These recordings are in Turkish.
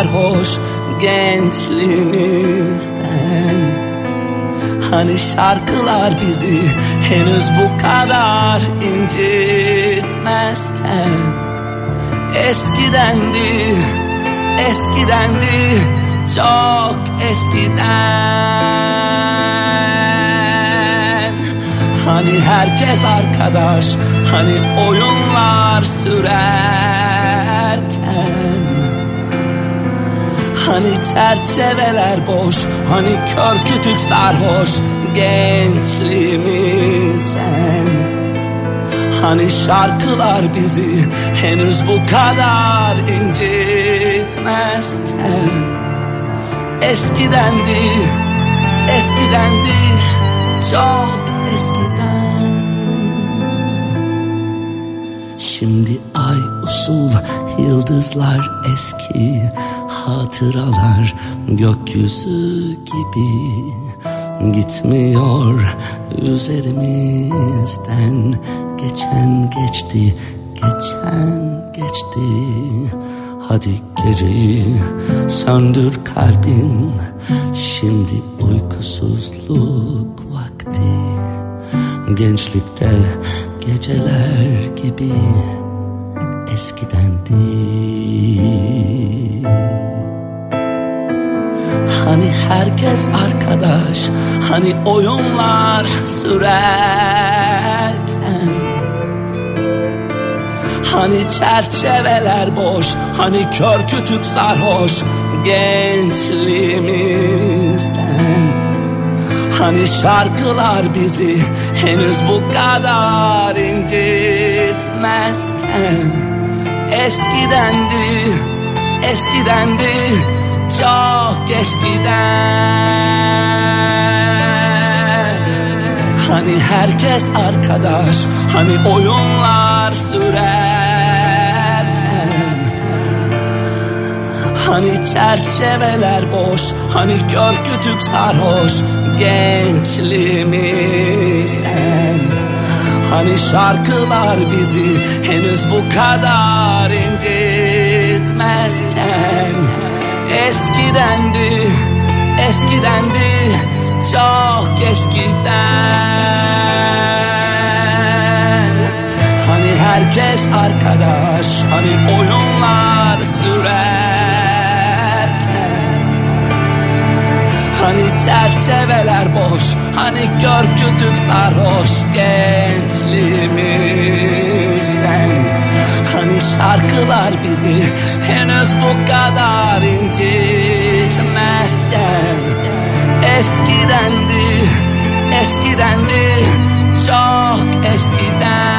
Sarhoş Gençliğimizden. Hani şarkılar bizi henüz bu kadar incitmezken. Eskidendi, eskidendi, çok eskiden. Hani herkes arkadaş, hani oyunlar sürerken Hani çerçeveler boş Hani kör kütük sarhoş Gençliğimizden. Hani şarkılar bizi Henüz bu kadar incitmezken. Eskidendi Eskidendi Çok eskiden. Şimdi ay usul Yıldızlar eski hatıralar gökyüzü gibi gitmiyor üzerimizden. Geçen geçti geçen geçti. Hadi geceyi söndür kalbim. Şimdi uykusuzluk vakti. Gençlikte geceler gibi eskidendi Hani herkes arkadaş Hani oyunlar sürerken. Hani çerçeveler boş Hani kör kütük sarhoş Gençliğimizden. Hani şarkılar bizi henüz bu kadar incitmezken Eskidendi, eskidendi çok eskiden. Hani herkes arkadaş Hani oyunlar sürerken. Hani çerçeveler boş Hani kör kütük sarhoş Gençliğimizden Hani şarkılar bizi henüz bu kadar incitmezken. Eskidendi, eskidendi, çok eskiden. Hani herkes arkadaş, hani oyunlar sürerken Hani çerçeveler boş, hani gör kütük sarhoş gençliğimizden. Hani şarkılar bizi henüz bu kadar incitmezken. Eskidendi, eskidendi, çok eskiden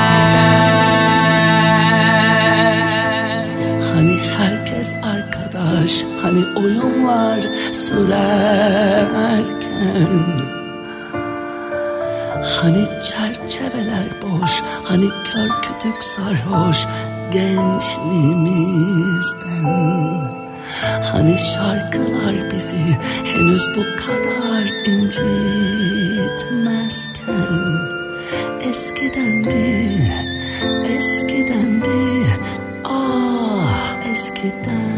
arkadaş, hani oyunlar sürerken. Hani çerçeveler boş, hani kör kütük sarhoş gençliğimizden. Hani şarkılar bizi henüz bu kadar incitmezken. Eskidendi, eskidendi, ah eskiden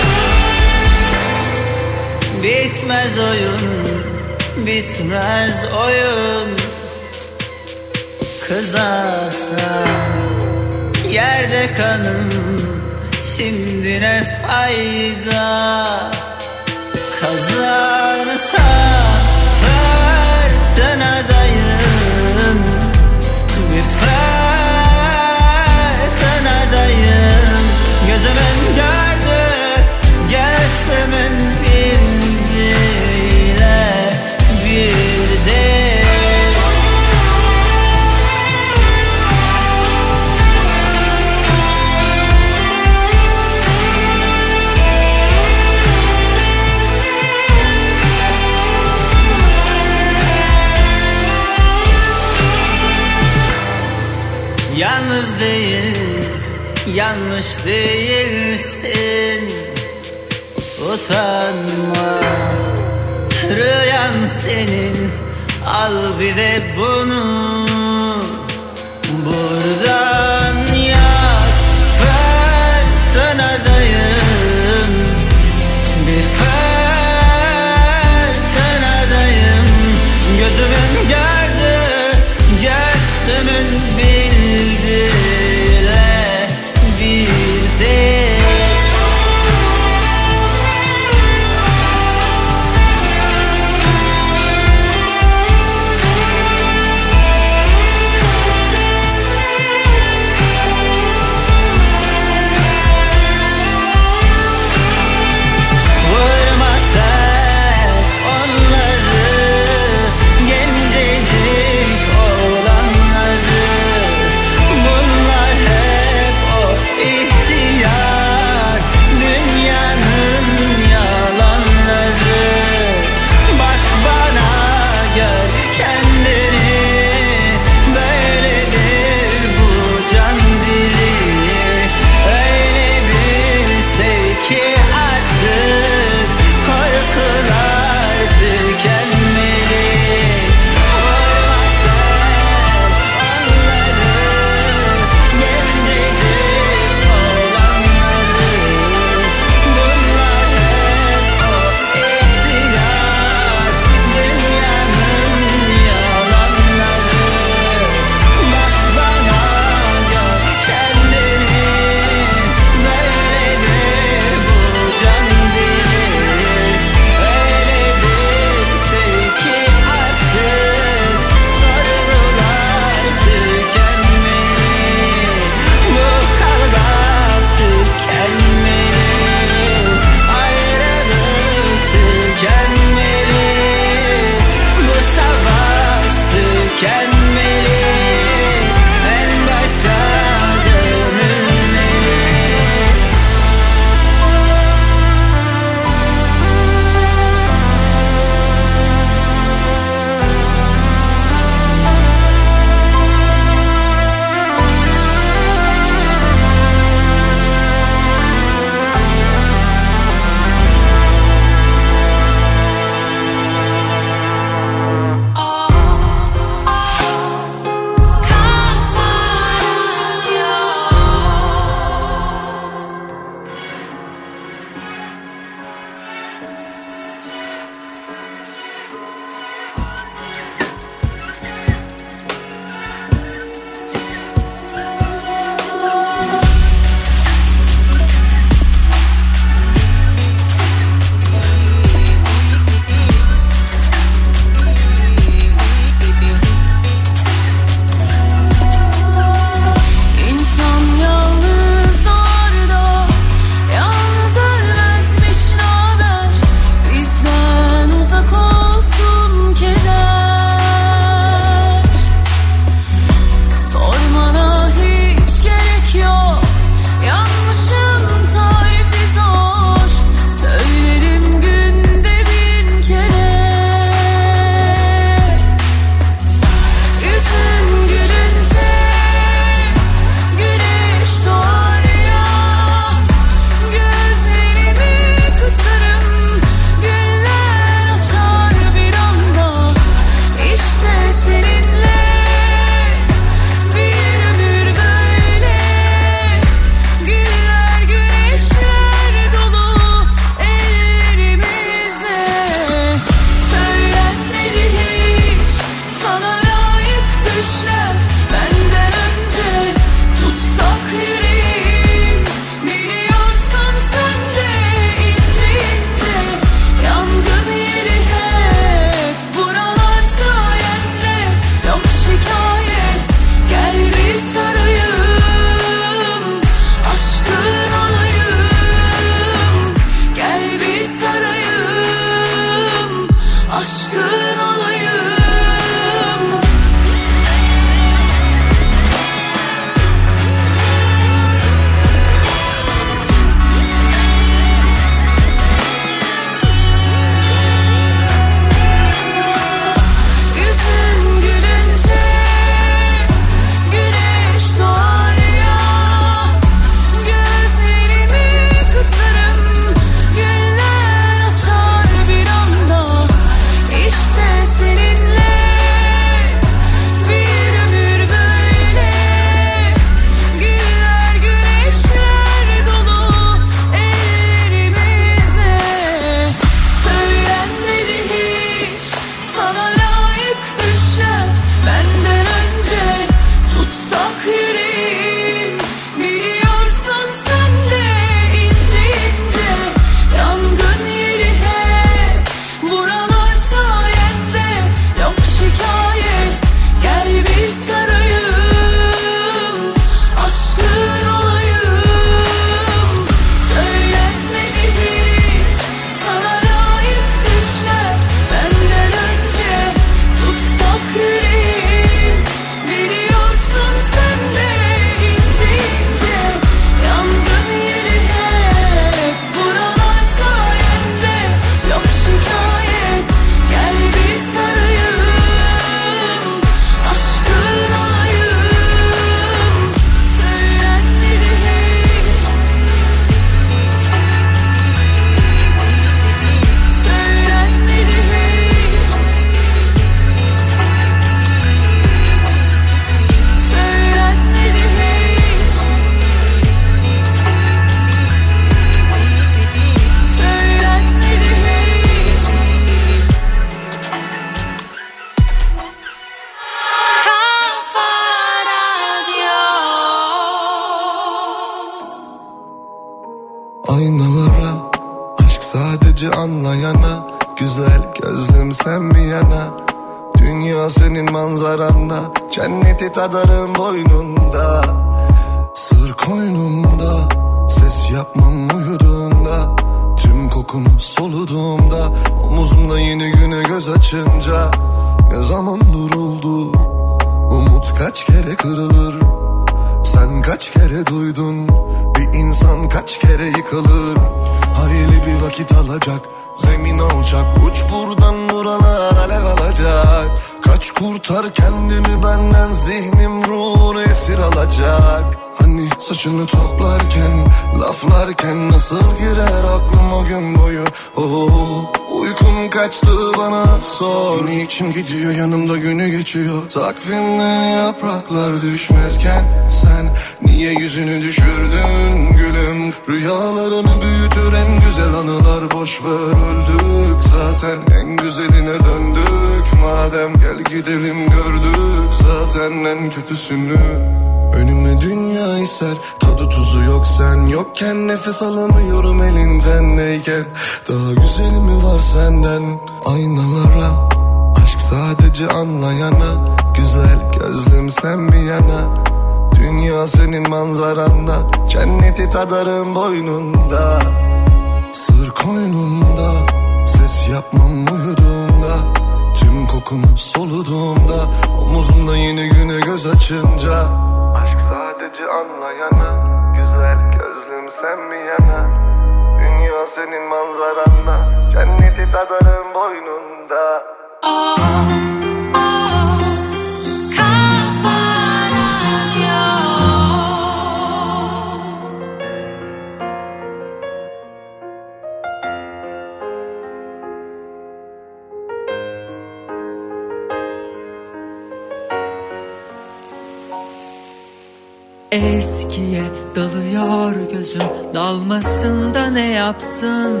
Eskiye dalıyor gözüm dalmasında ne yapsın?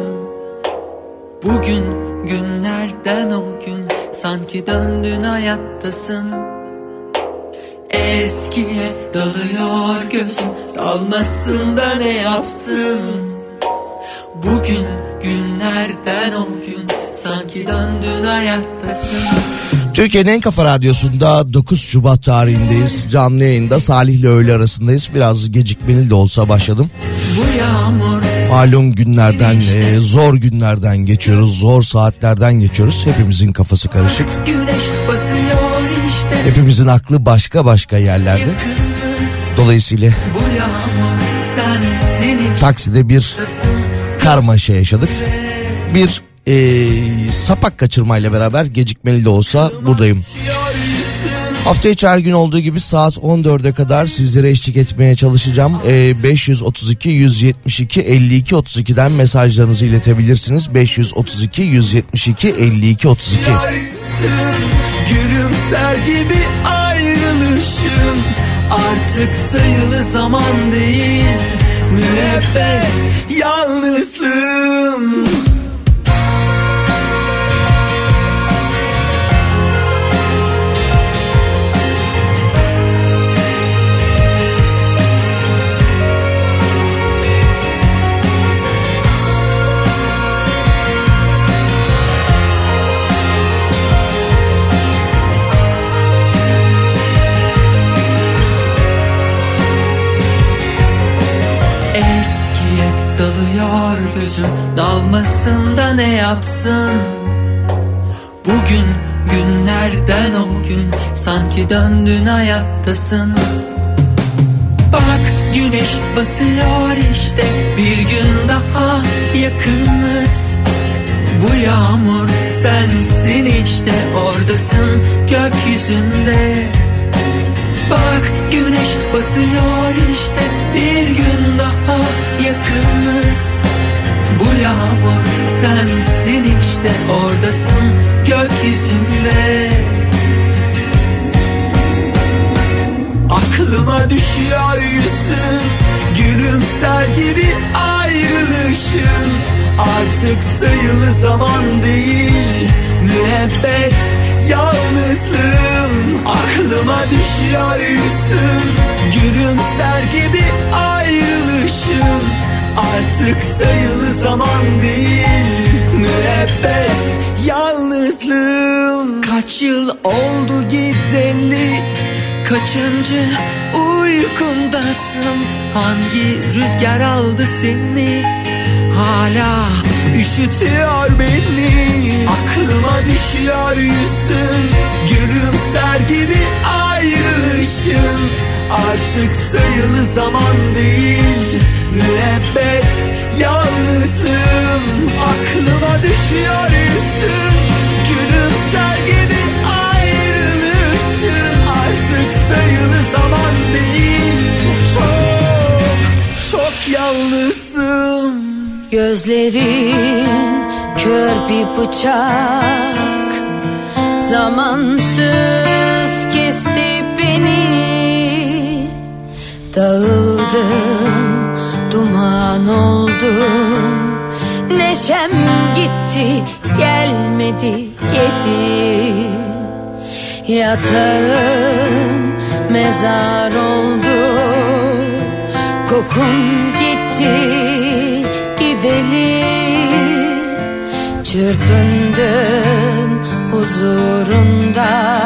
Bugün günlerden o gün sanki döndün hayattasın. Eskiye dalıyor gözüm dalmasında ne yapsın? Bugün günlerden o gün sanki döndün hayattasın Türkiye'nin en kafa radyosunda 9 Şubat tarihindeyiz. Canlı yayında Salih ile öğle arasındayız. Biraz gecikmeli de olsa başladım. Malum günlerden, e, zor günlerden geçiyoruz. Zor saatlerden geçiyoruz. Hepimizin kafası karışık. Hepimizin aklı başka başka yerlerde. Dolayısıyla takside bir karmaşa yaşadık. Bir e, sapak kaçırmayla beraber gecikmeli de olsa buradayım. Hafta içi her gün olduğu gibi saat 14'e kadar sizlere eşlik etmeye çalışacağım. Ee, 532 172 52 32'den mesajlarınızı iletebilirsiniz. 532 172 52 32. Gülümser gibi ayrılışım Artık sayılı zaman değil Müebbet yalnızlığım dalıyor gözüm Dalmasında ne yapsın? Bugün günlerden o gün Sanki döndün hayattasın. Bak güneş batıyor işte Bir gün daha yakınız. Bu yağmur sensin işte Oradasın gökyüzünde. Bak güneş batıyor işte bir gün daha yakınız Bu yağmur sensin işte oradasın gökyüzünde. Aklıma düşüyor yüzün Gülümser gibi ayrılışın. Artık sayılı zaman değil Müebbet yalnızlığım. Aklıma düşüyor yüzün Gülümser gibi ayrılışın Artık sayılı zaman değil Müebbet yalnızlığım. Kaç yıl oldu gideli Kaçıncı uykundasın? Hangi rüzgar aldı seni? Hala üşütüyor beni. Aklıma düşüyor yüzün Gülümser gibi ayrılışın Artık sayılı zaman değil Gözlerin kör bir bıçak. Zamansız kesti beni Dağıldım, duman oldum. Neşem gitti, gelmedi geri. Yatağım mezar oldu Kokun gitti gideli Çırpındım huzurunda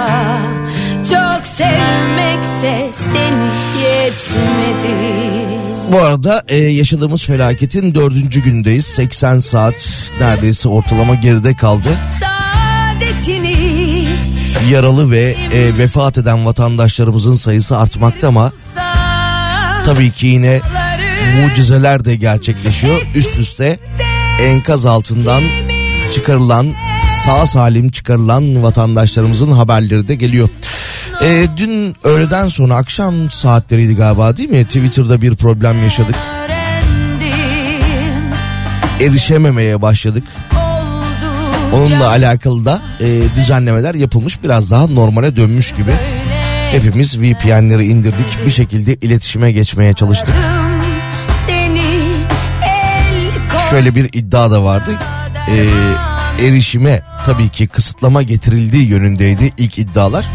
Çok sevmekse seni yetmedi Bu arada e, yaşadığımız felaketin dördüncü gündeyiz. 80 saat neredeyse ortalama geride kaldı. Yaralı ve e, vefat eden vatandaşlarımızın sayısı artmakta ama tabii ki yine mucizeler de gerçekleşiyor. Üst üste enkaz altından çıkarılan sağ salim çıkarılan vatandaşlarımızın haberleri de geliyor. E, dün öğleden sonra akşam saatleriydi galiba değil mi? Twitter'da bir problem yaşadık. Erişememeye başladık. Onunla alakalı da e, düzenlemeler yapılmış. Biraz daha normale dönmüş gibi. Hepimiz VPN'leri indirdik. Bir şekilde iletişime geçmeye çalıştık. Şöyle bir iddia da vardı. E, erişime tabii ki kısıtlama getirildiği yönündeydi ilk iddialar.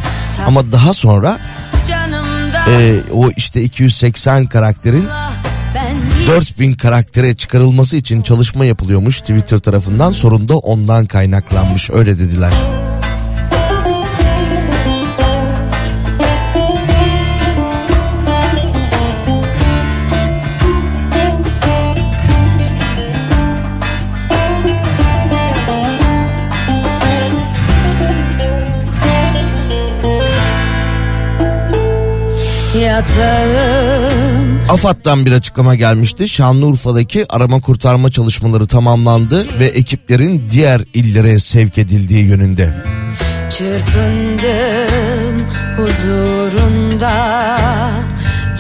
Ama daha sonra e, o işte 280 karakterin ben hiç 4000 karaktere çıkarılması için çalışma yapılıyormuş Twitter tarafından. Sorun da ondan kaynaklanmış öyle dediler. Yatağım AFAD'dan bir açıklama gelmişti. Şanlıurfa'daki arama kurtarma çalışmaları tamamlandı ve ekiplerin diğer illere sevk edildiği yönünde. Çırpındım huzurunda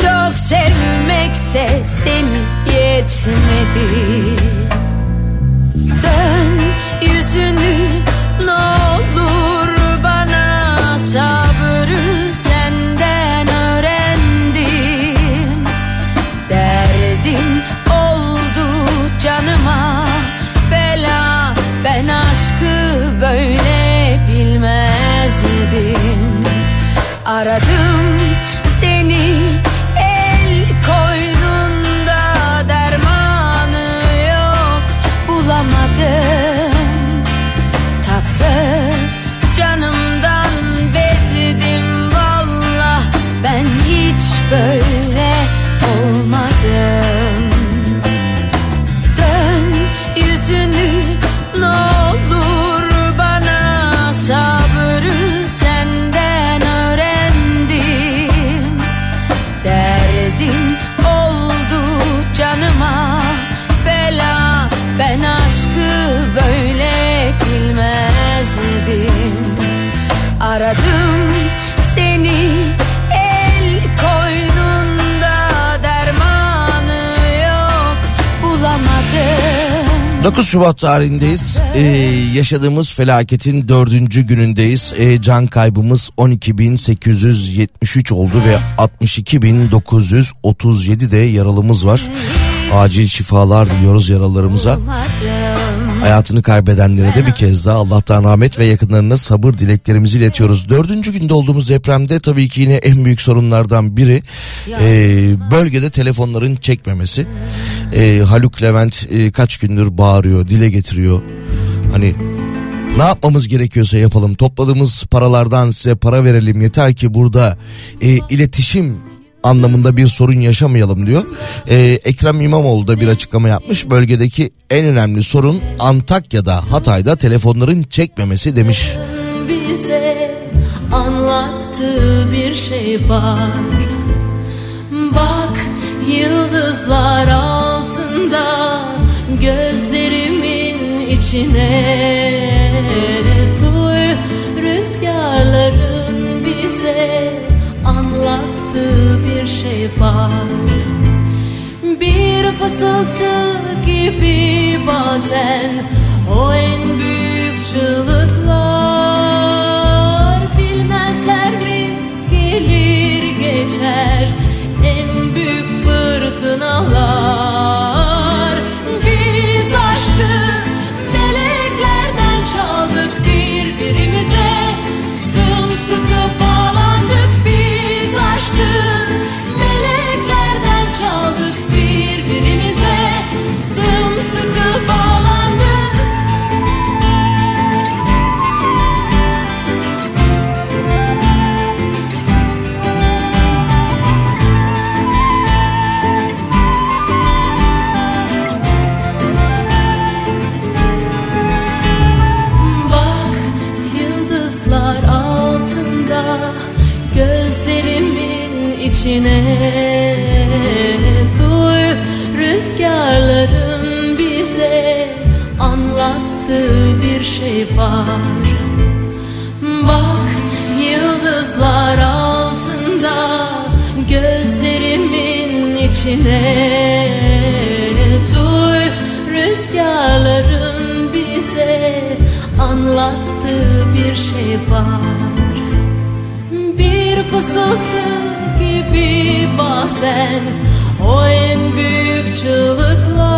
Çok sevmekse seni yetmedi Dön yüzünü ne olur bana Sabrı Aradım seni. El koynunda dermanı yok. Bulamadım. Tatlı canımdan bezdim. Valla ben hiç böyle Şubat tarihindeyiz. Ee, yaşadığımız felaketin dördüncü günündeyiz. Ee, can kaybımız 12.873 oldu ve 62.937 de yaralımız var. Acil şifalar diliyoruz yaralarımıza. Hayatını kaybedenlere de bir kez daha Allah'tan rahmet ve yakınlarına sabır dileklerimizi iletiyoruz. Dördüncü günde olduğumuz depremde tabii ki yine en büyük sorunlardan biri e, bölgede telefonların çekmemesi. E, Haluk Levent e, kaç gündür bağırıyor, dile getiriyor. Hani ne yapmamız gerekiyorsa yapalım. Topladığımız paralardan size para verelim. Yeter ki burada e, iletişim anlamında bir sorun yaşamayalım diyor. Ee, Ekrem İmamoğlu da bir açıklama yapmış. Bölgedeki en önemli sorun Antakya'da, Hatay'da telefonların çekmemesi demiş. bize anlattığı bir şey var Bak yıldızlar altında gözlerimin içine Duy rüzgarların bize anlattığı bir şey var. Bir fısıltı gibi bazen o en büyük çığlıklar. Bilmezler mi? Gelir geçer en büyük fırtınalar anlattığı bir şey var. Bir fısıltı gibi bazen o en büyük çığlıklar.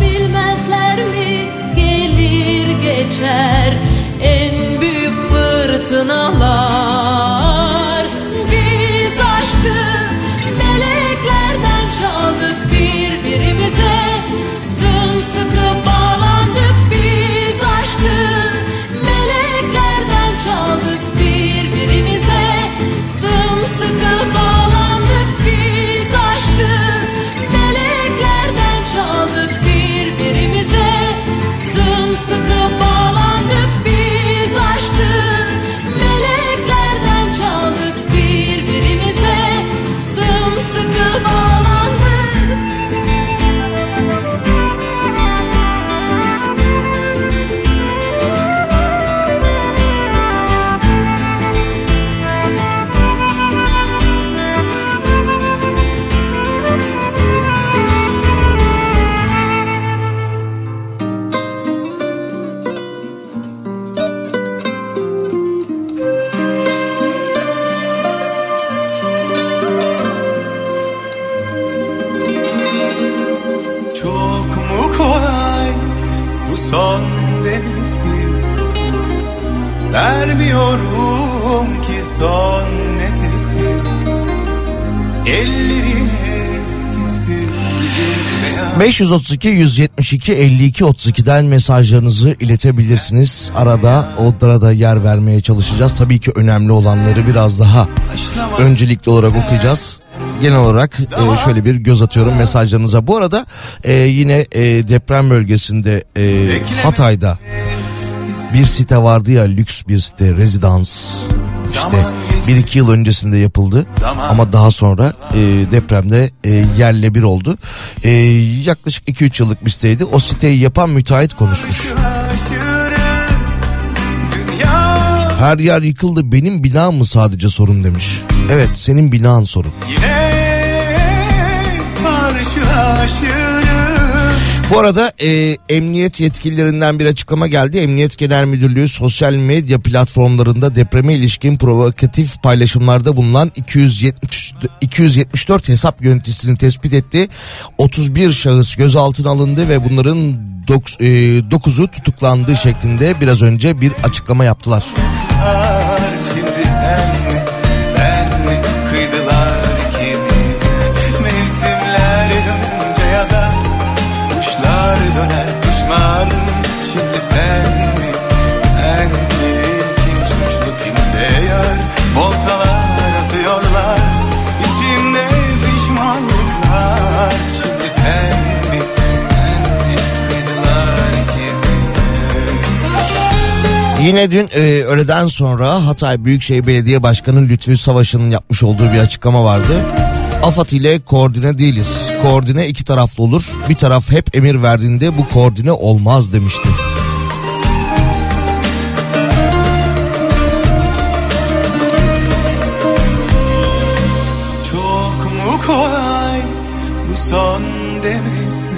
Bilmezler mi gelir geçer 532 172 52 32'den mesajlarınızı iletebilirsiniz. Arada onlara da yer vermeye çalışacağız. Tabii ki önemli olanları biraz daha öncelikli olarak okuyacağız. Genel olarak e, şöyle bir göz atıyorum mesajlarınıza. Bu arada e, yine e, deprem bölgesinde e, Hatay'da bir site vardı ya lüks bir site rezidans. İşte bir iki yıl öncesinde yapıldı ama daha sonra e, depremde e, yerle bir oldu. E, yaklaşık 2-3 yıllık bir siteydi. O siteyi yapan müteahhit konuşmuş. Her yer yıkıldı benim binam mı sadece sorun demiş. Evet senin binan sorun. yine karşılaşırız Bu arada e, emniyet yetkililerinden bir açıklama geldi. Emniyet Genel Müdürlüğü sosyal medya platformlarında depreme ilişkin provokatif paylaşımlarda bulunan 274 274 hesap yöneticisini tespit etti. 31 şahıs gözaltına alındı ve bunların 9'u tutuklandı şeklinde biraz önce bir açıklama yaptılar. Kıydılar Yine dün e, öğleden sonra Hatay Büyükşehir Belediye Başkanı Lütfü Savaş'ın yapmış olduğu bir açıklama vardı. AFAD ile koordine değiliz. Koordine iki taraflı olur. Bir taraf hep emir verdiğinde bu koordine olmaz demişti. Çok mu kolay bu son demesi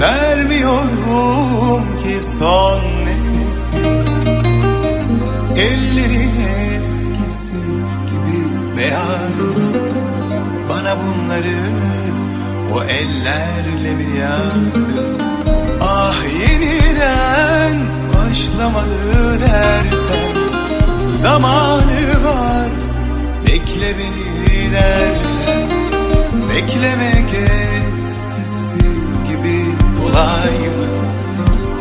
Vermiyorum ki son Ellerin eskisi gibi beyaz? Bana bunları o ellerle mi yazdın? Ah yeniden başlamalı dersen Zamanı var Bekle beni dersen Beklemek eskisi gibi kolay mı?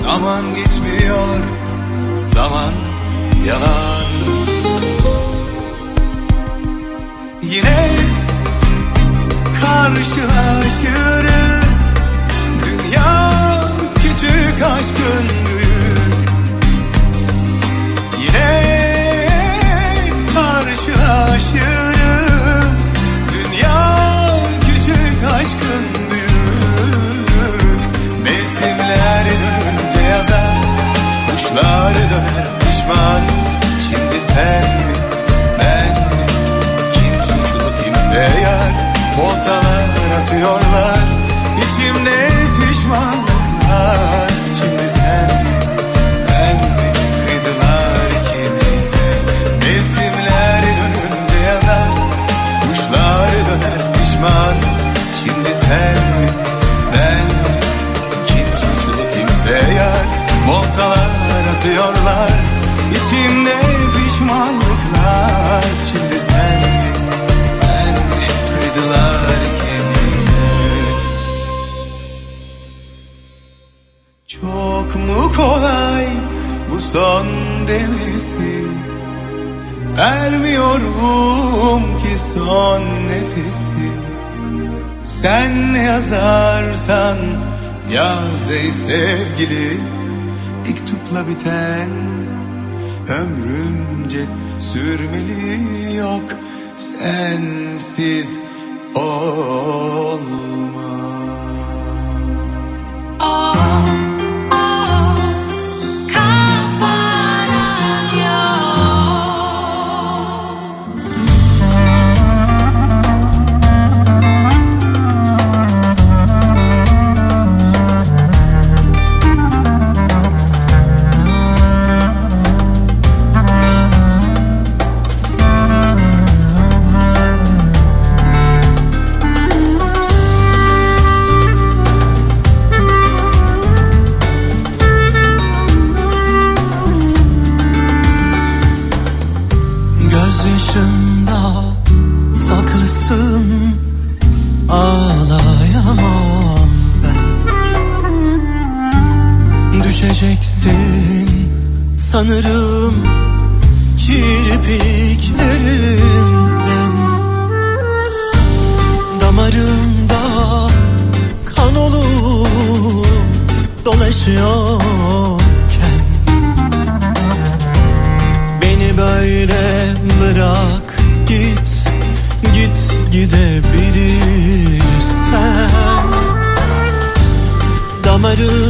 Zaman geçmiyor Zaman yalan. Yine karşılaşırız. Dünya küçük aşkın büyük Kuşlar döner pişman. Şimdi sen mi ben mi? Kim suçlu kimse yar. Voltalar atıyorlar. İçimde pişmanlıklar. Şimdi sen mi ben mi? Kıydılar ikimize. Mevsimler dönünce yazar. Kuşlar döner pişman. Şimdi sen mi ben mi? Kim suçlu kimse yar. Voltalar atıyorlar İçimde pişmanlıklar. Şimdi sen ben kıydılar ikimize Çok mu kolay bu son demesi? Vermiyorum ki son nefesi. Sen ne yazarsan yaz ey sevgili biten. Ömrümce sürmeli yok Sensiz olmaz Damarımda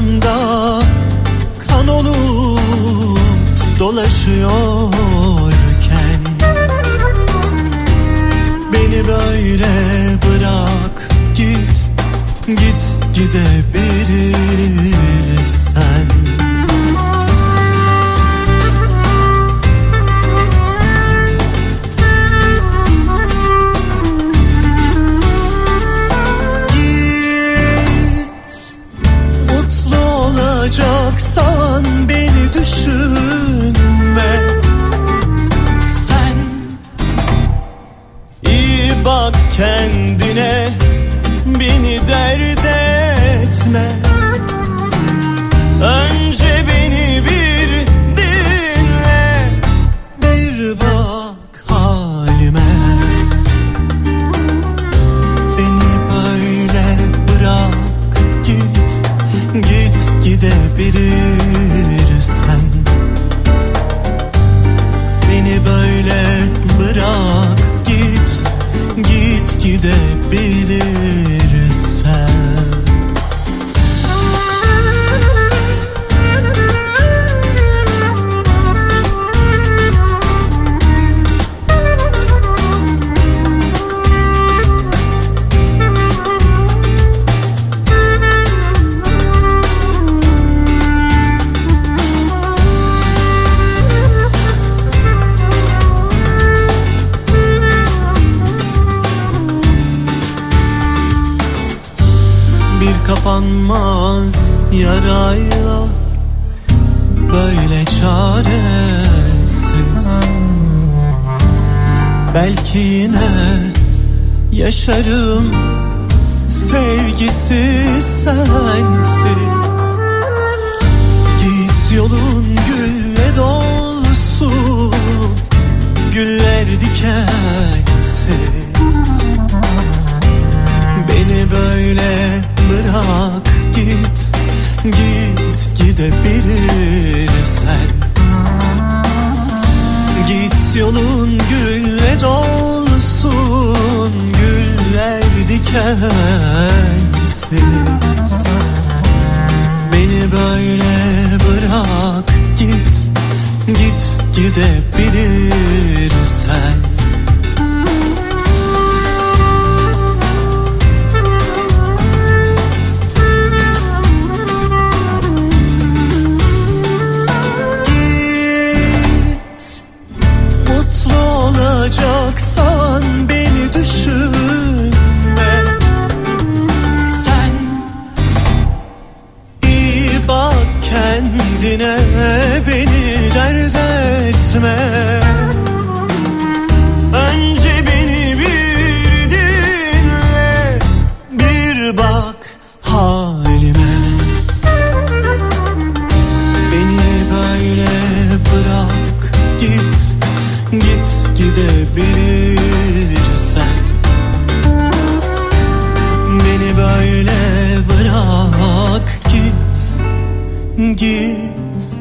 Git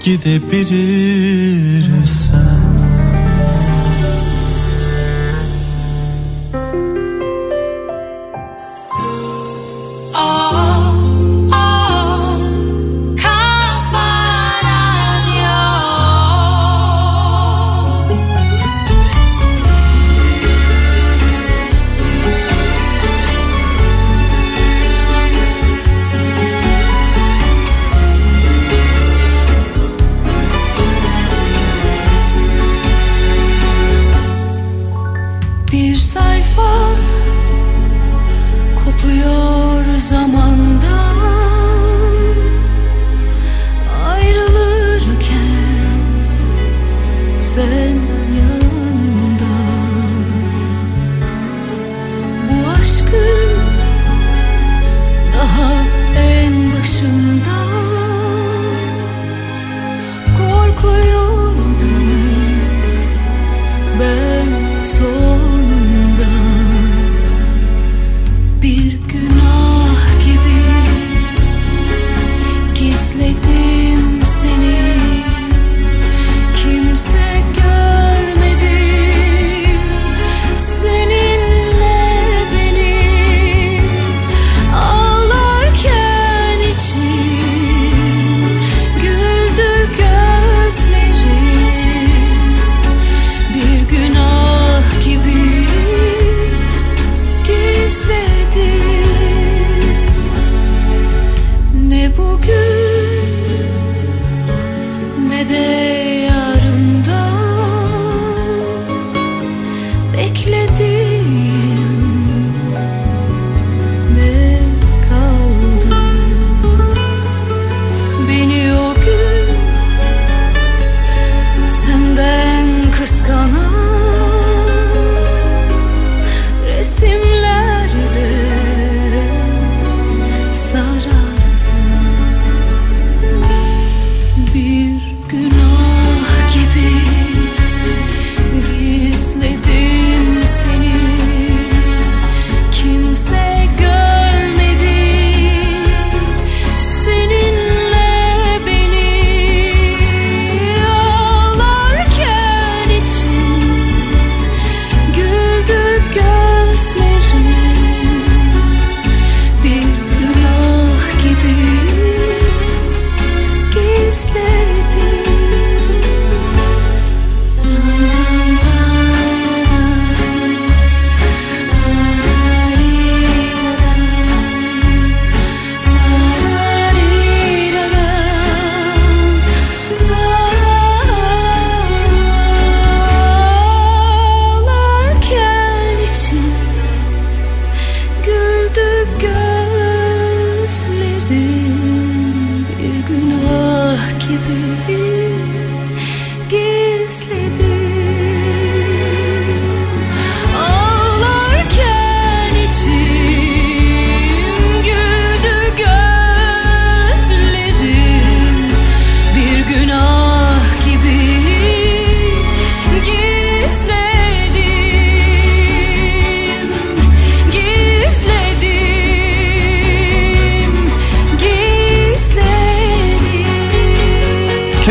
gidebilirsen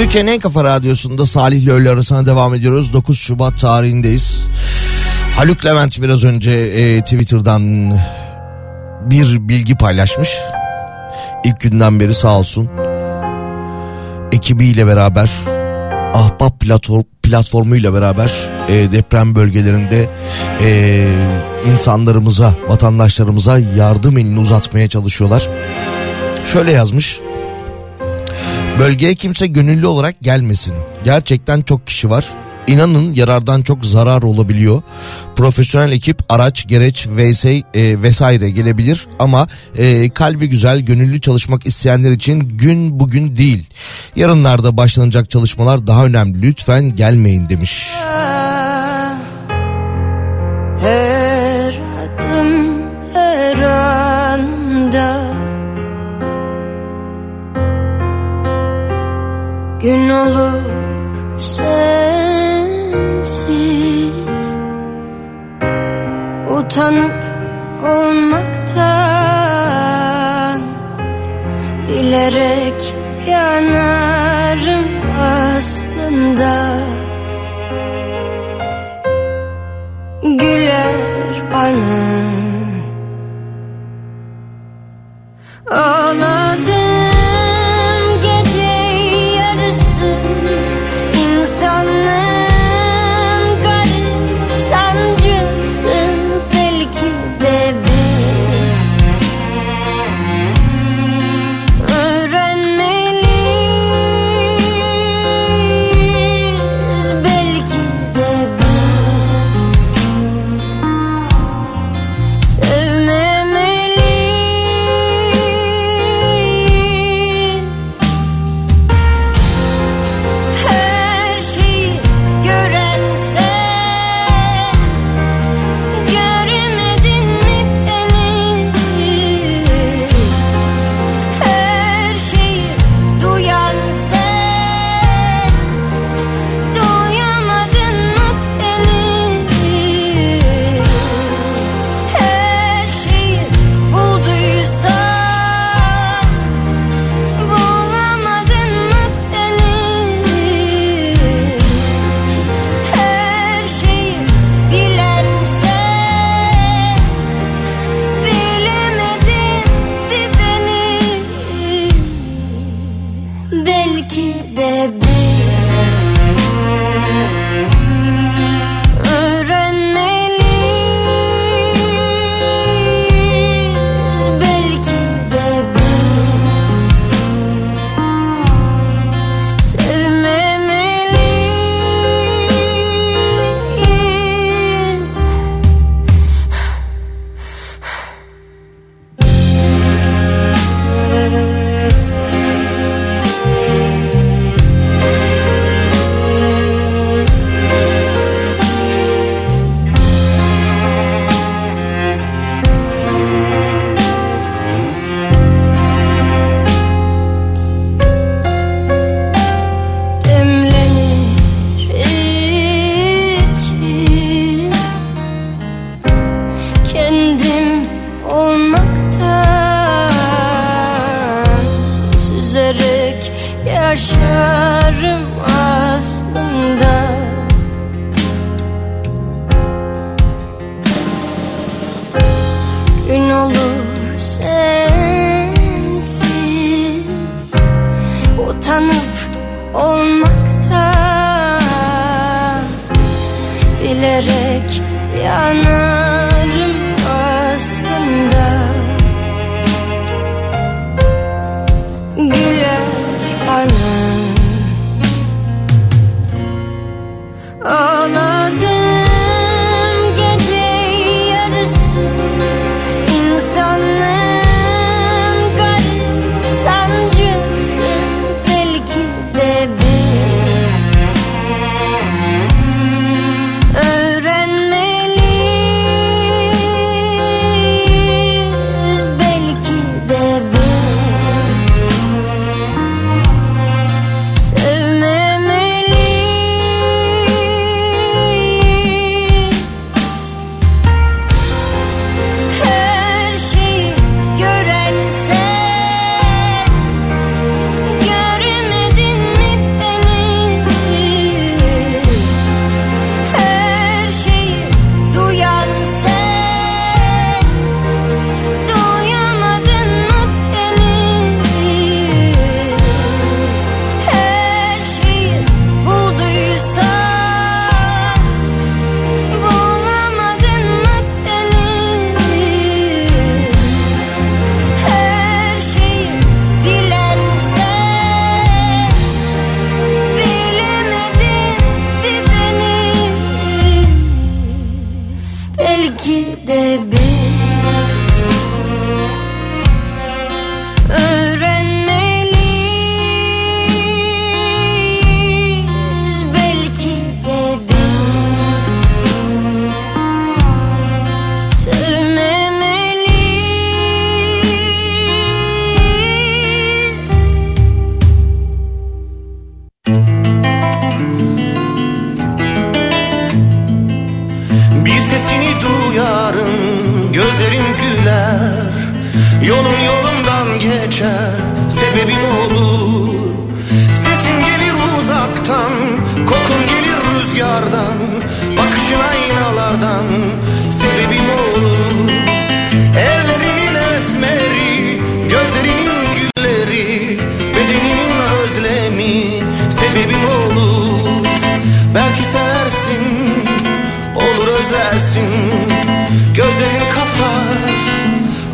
Türkiye'nin en kafa radyosunda Salih ile arasına devam ediyoruz. 9 Şubat tarihindeyiz. Haluk Levent biraz önce e, Twitter'dan bir bilgi paylaşmış. İlk günden beri sağ olsun ekibiyle beraber Ahbap platform, platformuyla beraber e, deprem bölgelerinde e, insanlarımıza, vatandaşlarımıza yardım elini uzatmaya çalışıyorlar. Şöyle yazmış. Bölgeye kimse gönüllü olarak gelmesin. Gerçekten çok kişi var. İnanın yarardan çok zarar olabiliyor. Profesyonel ekip araç, gereç vs, e, vesaire gelebilir ama e, kalbi güzel, gönüllü çalışmak isteyenler için gün bugün değil. Yarınlarda başlanacak çalışmalar daha önemli. Lütfen gelmeyin demiş. Her adım her anımda Gün olur sensiz. Utanıp olmaktan Bilerek yanarım aslında. Güler bana. Ağladım done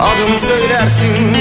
Adım söylersin.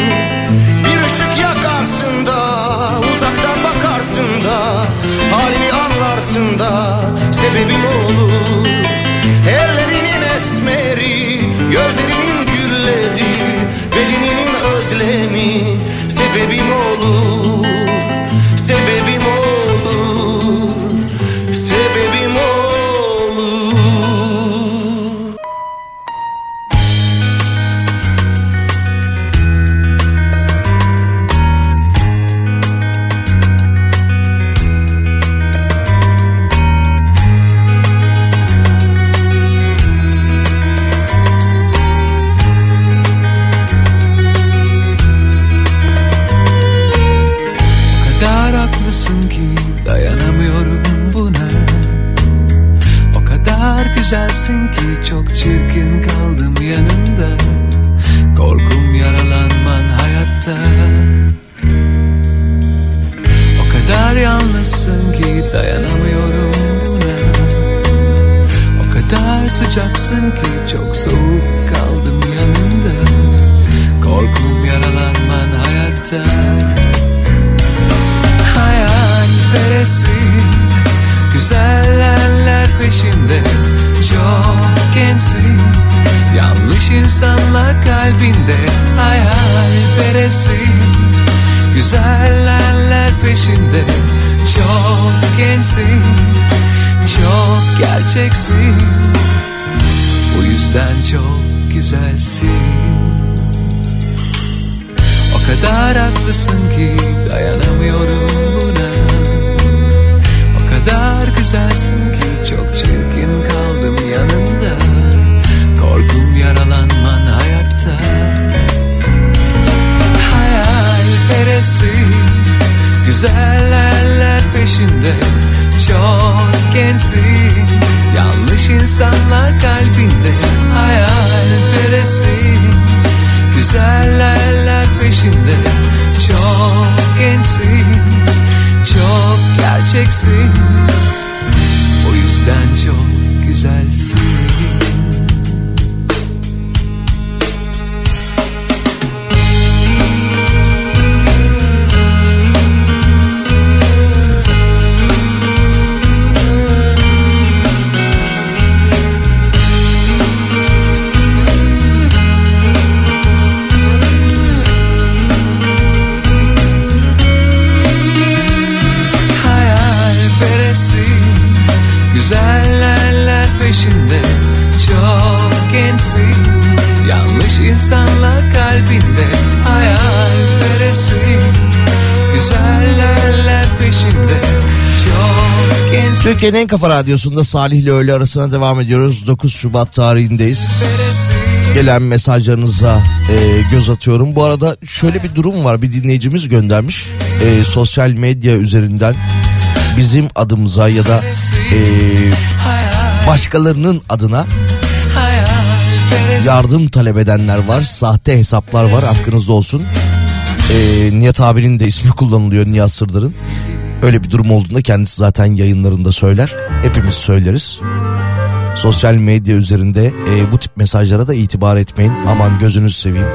Radyosu'nda Salih ile öğle arasına devam ediyoruz. 9 Şubat tarihindeyiz. Gelen mesajlarınıza e, göz atıyorum. Bu arada şöyle bir durum var. Bir dinleyicimiz göndermiş. E, sosyal medya üzerinden bizim adımıza ya da e, başkalarının adına yardım talep edenler var. Sahte hesaplar var. Hakkınızda olsun. E, Nihat abinin de ismi kullanılıyor Nihat Sırdar'ın. Öyle bir durum olduğunda kendisi zaten yayınlarında söyler. Hepimiz söyleriz. Sosyal medya üzerinde e, bu tip mesajlara da itibar etmeyin. Aman gözünüzü seveyim.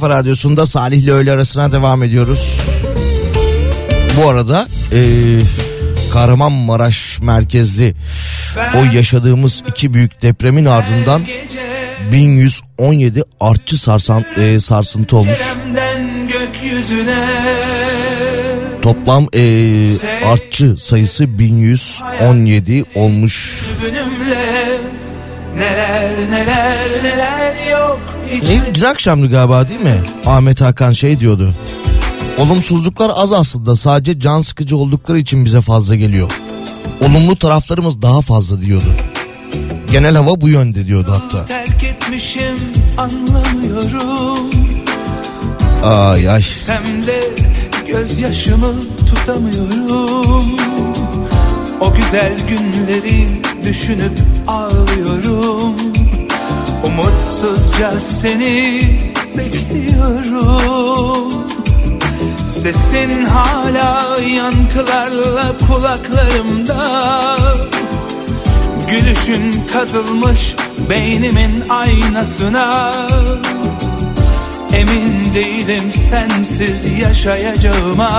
Kafa radyosunda Salih ile öğle arasına devam ediyoruz. Bu arada e, Kahramanmaraş merkezli o yaşadığımız iki büyük depremin ardından 1117 artçı sarsan, e, sarsıntı olmuş. Toplam e, artçı sayısı 1117 olmuş. neler neler neler yok Ne, dün akşamdı galiba değil mi? Ahmet Hakan şey diyordu. Olumsuzluklar az aslında sadece can sıkıcı oldukları için bize fazla geliyor. Olumlu taraflarımız daha fazla diyordu. Genel hava bu yönde diyordu hatta. terk etmişim anlamıyorum Ay ay. hem de gözyaşımı tutamıyorum o güzel günleri düşünüp ağlıyorum umutsuzca seni bekliyorum. Sesin hala yankılarla kulaklarımda. Gülüşün kazılmış beynimin aynasına. Emin değilim sensiz yaşayacağıma.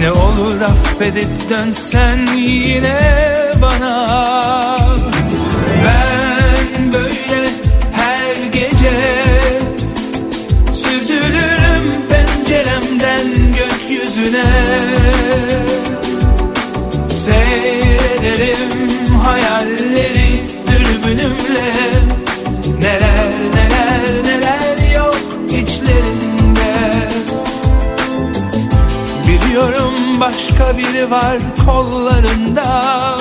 Ne olur affedip dönsen yine bana Seyredip Seyrederim hayalleri dürbünümle. Neler neler neler yok içlerinde. Biliyorum başka biri var kollarında.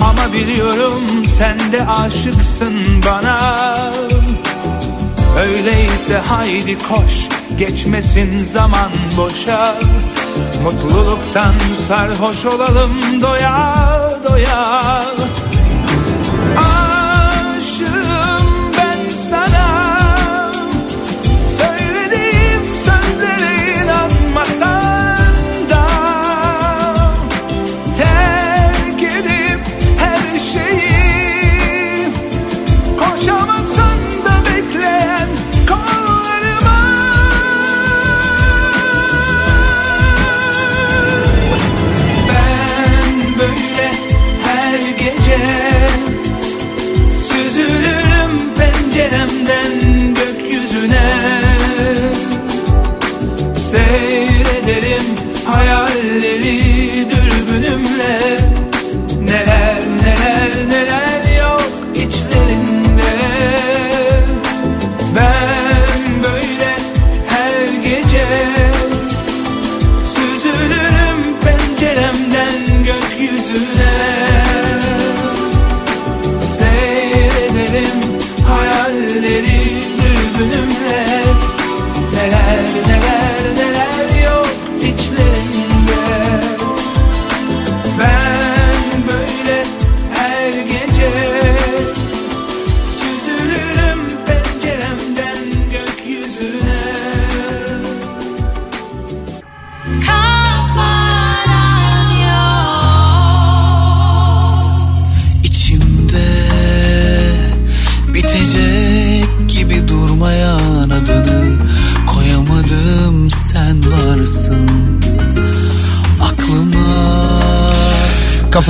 Ama biliyorum sen de aşıksın bana. Öyleyse haydi koş geçmesin zaman boşa. Mutluluktan sarhoş olalım doya doya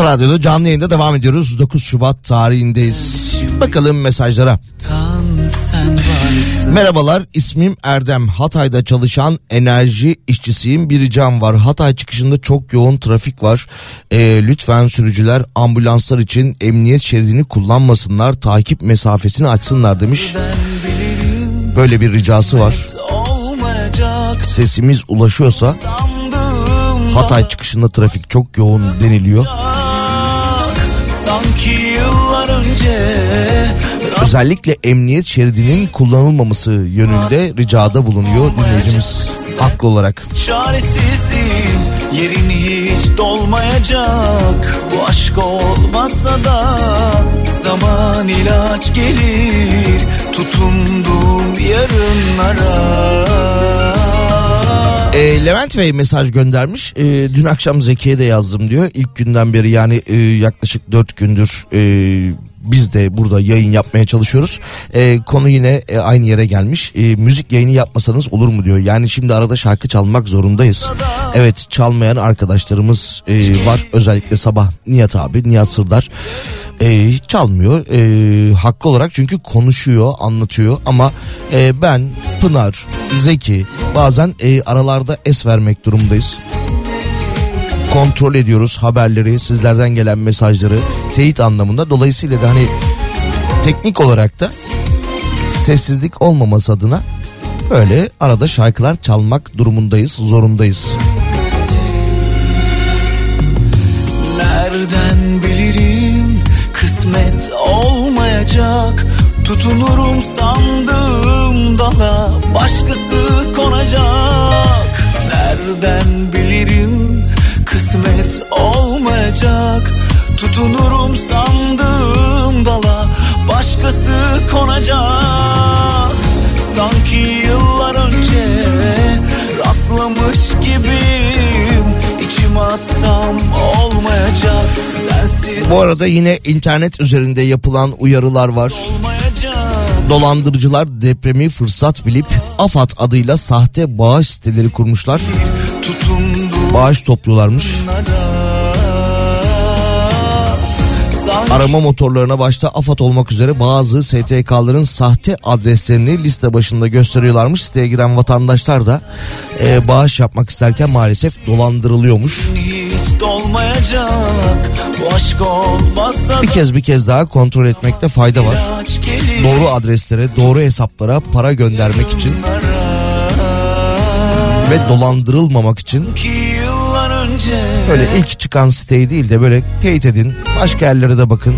Kafa Radyo'da canlı yayında devam ediyoruz. 9 Şubat tarihindeyiz. Bakalım mesajlara. Merhabalar ismim Erdem. Hatay'da çalışan enerji işçisiyim. Bir ricam var. Hatay çıkışında çok yoğun trafik var. Ee, lütfen sürücüler ambulanslar için emniyet şeridini kullanmasınlar. Takip mesafesini açsınlar demiş. Böyle bir ricası var. Sesimiz ulaşıyorsa Hatay çıkışında trafik çok yoğun deniliyor. Özellikle emniyet şeridinin kullanılmaması yönünde ricada bulunuyor dinleyicimiz haklı olarak. Çaresizim yerin hiç dolmayacak. Bu aşk olmazsa da zaman ilaç gelir. Tutunduğum yarınlara E, Levent Bey mesaj göndermiş. E, dün akşam Zeki'ye de yazdım diyor. İlk günden beri yani e, yaklaşık 4 gündür e, biz de burada yayın yapmaya çalışıyoruz. E, konu yine e, aynı yere gelmiş. E, müzik yayını yapmasanız olur mu diyor. Yani şimdi arada şarkı çalmak zorundayız. Evet çalmayan arkadaşlarımız e, var. Özellikle sabah Nihat abi, Nihat Sırdar e, çalmıyor. E, haklı olarak çünkü konuşuyor, anlatıyor ama e, ben, Pınar, Zeki bazen e, aralarda es vermek durumdayız. Kontrol ediyoruz haberleri, sizlerden gelen mesajları teyit anlamında. Dolayısıyla da hani teknik olarak da sessizlik olmaması adına böyle arada şarkılar çalmak durumundayız, zorundayız. Nereden bilirim kısmet olmayacak Tutunurum sandığım dala başkası konacak Nereden bilirim kısmet olmayacak. Tutunurum sandığım dala. Başkası konacak. Sanki yıllar önce rastlamış gibiyim. İçim atsam olmayacak. Sensiz Bu arada yine internet üzerinde yapılan uyarılar var. Dolandırıcılar depremi fırsat bilip AFAD adıyla sahte bağış siteleri kurmuşlar. tutunduğum Bağış topluyorlarmış. Arama motorlarına başta AFAD olmak üzere bazı STK'ların sahte adreslerini liste başında gösteriyorlarmış. Siteye giren vatandaşlar da e, bağış yapmak isterken maalesef dolandırılıyormuş. Bir kez bir kez daha kontrol etmekte fayda var. Doğru adreslere, doğru hesaplara para göndermek için ve dolandırılmamak için Böyle ilk çıkan siteyi değil de böyle teyit edin. Başka yerlere de bakın.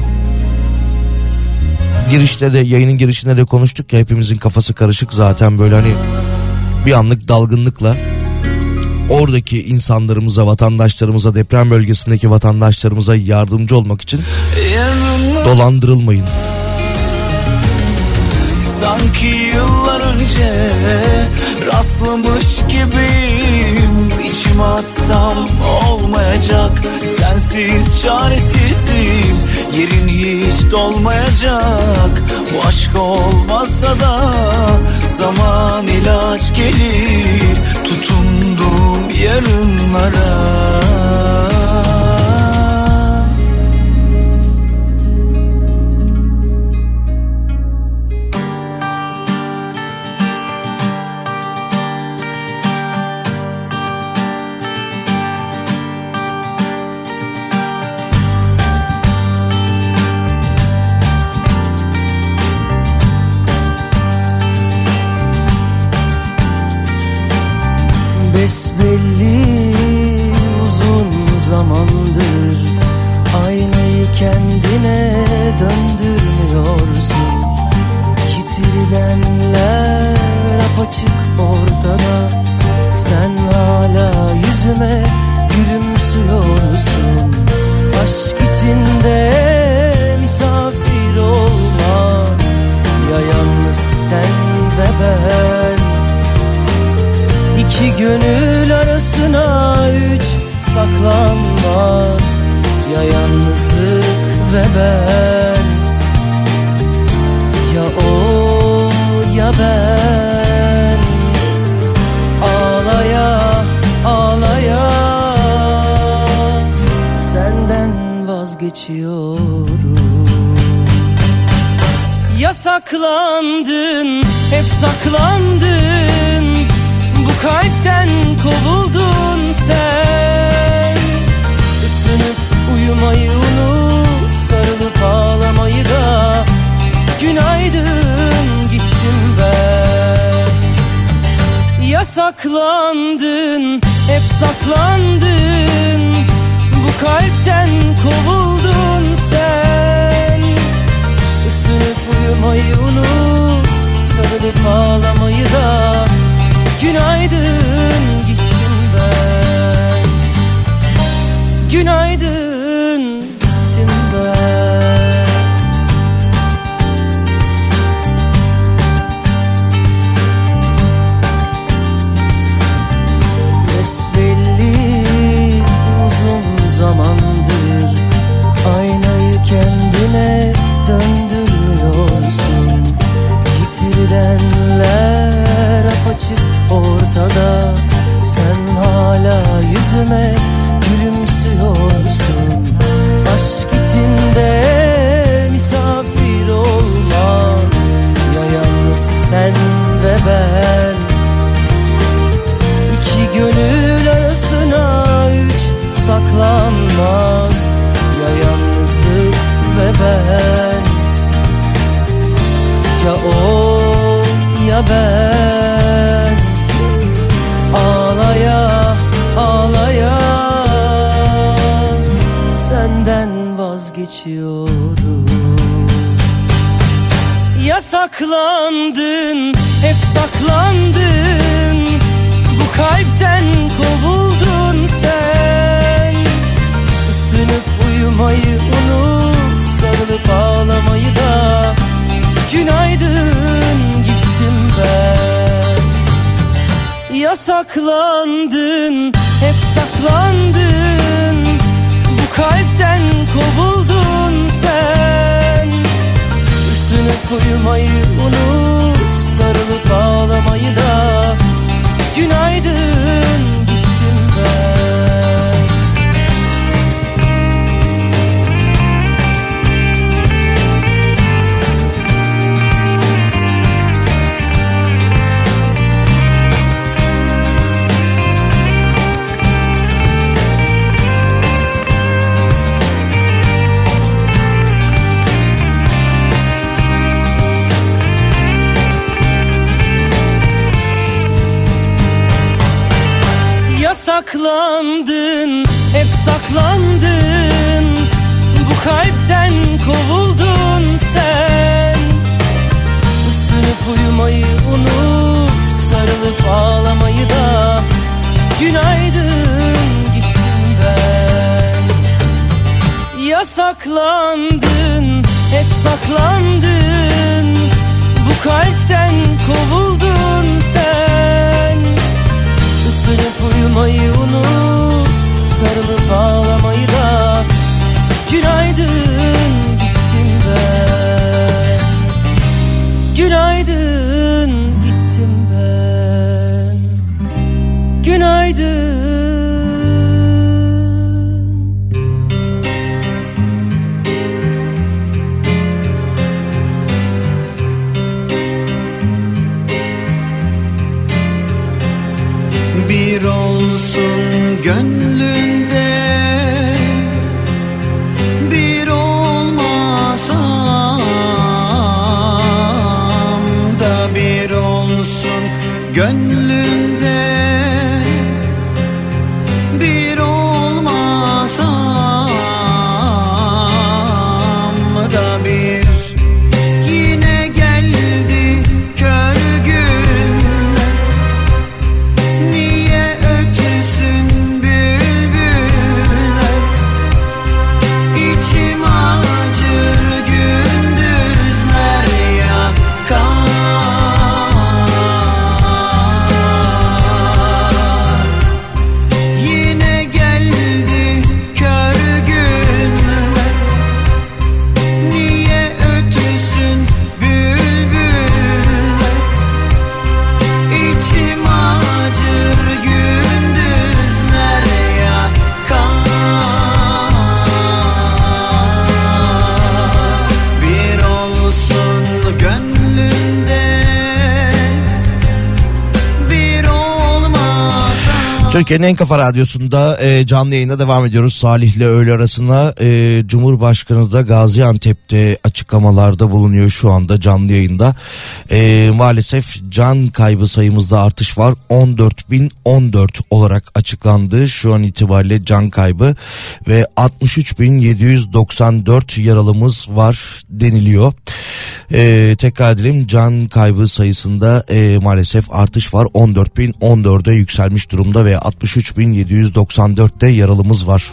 Girişte de yayının girişinde de konuştuk ya hepimizin kafası karışık zaten böyle hani bir anlık dalgınlıkla oradaki insanlarımıza, vatandaşlarımıza, deprem bölgesindeki vatandaşlarımıza yardımcı olmak için dolandırılmayın. sanki yıllar önce rastlamış gibiyim içime atsam olmayacak. Sensiz çaresizim yerin hiç dolmayacak. Bu aşk olmazsa da zaman ilaç gelir. Tutunduğum yarınlara gönül arasına üç saklanmaz Ya yalnızlık ve ben. Ya o ya ben. Ağlaya ağlaya Senden vazgeçiyorum. Yasaklandın, hep saklandın kalpten kovuldun sen. Isınıp uyumayı unut Sarılıp ağlamayı da. Günaydın gittim ben. Yasaklandın, hep saklandın. Bu kalpten kovuldun sen. Isınıp uyumayı unut Sarılıp ağlamayı da Günaydın gittim ben. Günaydın gittim ben. Besbelli uzun zamandır Aynayı kendine döndürüyorsun. Yitirilenler apaçık ortada Sen hala yüzüme gülümsüyorsun. Aşk içinde misafir olmaz Ya yalnız sen ve ben. İki gönül arasına üç saklanmaz Ya yalnızlık ve ben. Ya o ya ben vazgeçiyorum Yasaklandın, hep saklandın. Bu kalpten kovuldun sen. Isınıp uyumayı unut Sarılıp ağlamayı da. Günaydın gittim ben. Yasaklandın, hep saklandın kalpten kovuldun sen. Isınıp uyumayı unut Sarılıp ağlamayı da. Günaydın saklandın Hep saklandın. Bu kalpten kovuldun sen. Isınıp uyumayı unut Sarılıp ağlamayı da. Günaydın gittim ben. Yasaklandın Hep saklandın. Bu kalpten kovuldun sen. Isırıp uyumayı unut Sarılıp ağlamayı da. Günaydın gittim ben. Günaydın Türkiye'nin en kafa radyosunda e, canlı yayında devam ediyoruz. Salih'le öğle arasına e, Cumhurbaşkanı da Gaziantep'te açıklamalarda bulunuyor şu anda canlı yayında. E, maalesef can kaybı sayımızda artış var. 14.014 olarak açıklandı şu an itibariyle can kaybı ve 63.794 yaralımız var deniliyor. E, tekrar edelim can kaybı sayısında e, maalesef artış var. 14.014'e yükselmiş durumda ve 63.794'te yaralımız var.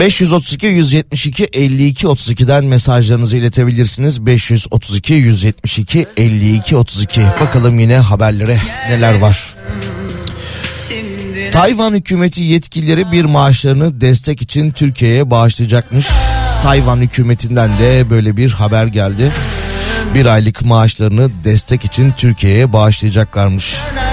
532 172 52 32'den mesajlarınızı iletebilirsiniz. 532 172 52 32. Bakalım yine haberlere neler var. Tayvan hükümeti yetkilileri bir maaşlarını destek için Türkiye'ye bağışlayacakmış. Tayvan hükümetinden de böyle bir haber geldi. Bir aylık maaşlarını destek için Türkiye'ye bağışlayacaklarmış. Neredeyim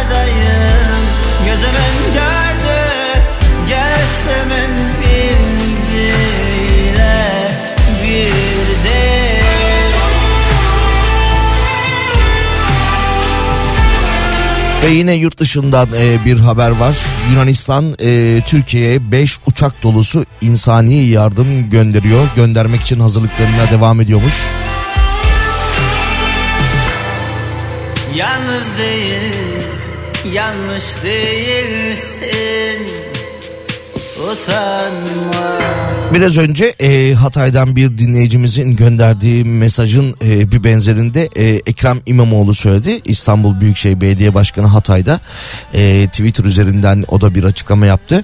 Ve yine yurt dışından e, bir haber var. Yunanistan e, Türkiye'ye 5 uçak dolusu insani yardım gönderiyor. Göndermek için hazırlıklarına devam ediyormuş. Yalnız değil yanlış değilsin Biraz önce e, Hatay'dan bir dinleyicimizin gönderdiği mesajın e, bir benzerinde e, Ekrem İmamoğlu söyledi. İstanbul Büyükşehir Belediye Başkanı Hatay'da e, Twitter üzerinden o da bir açıklama yaptı.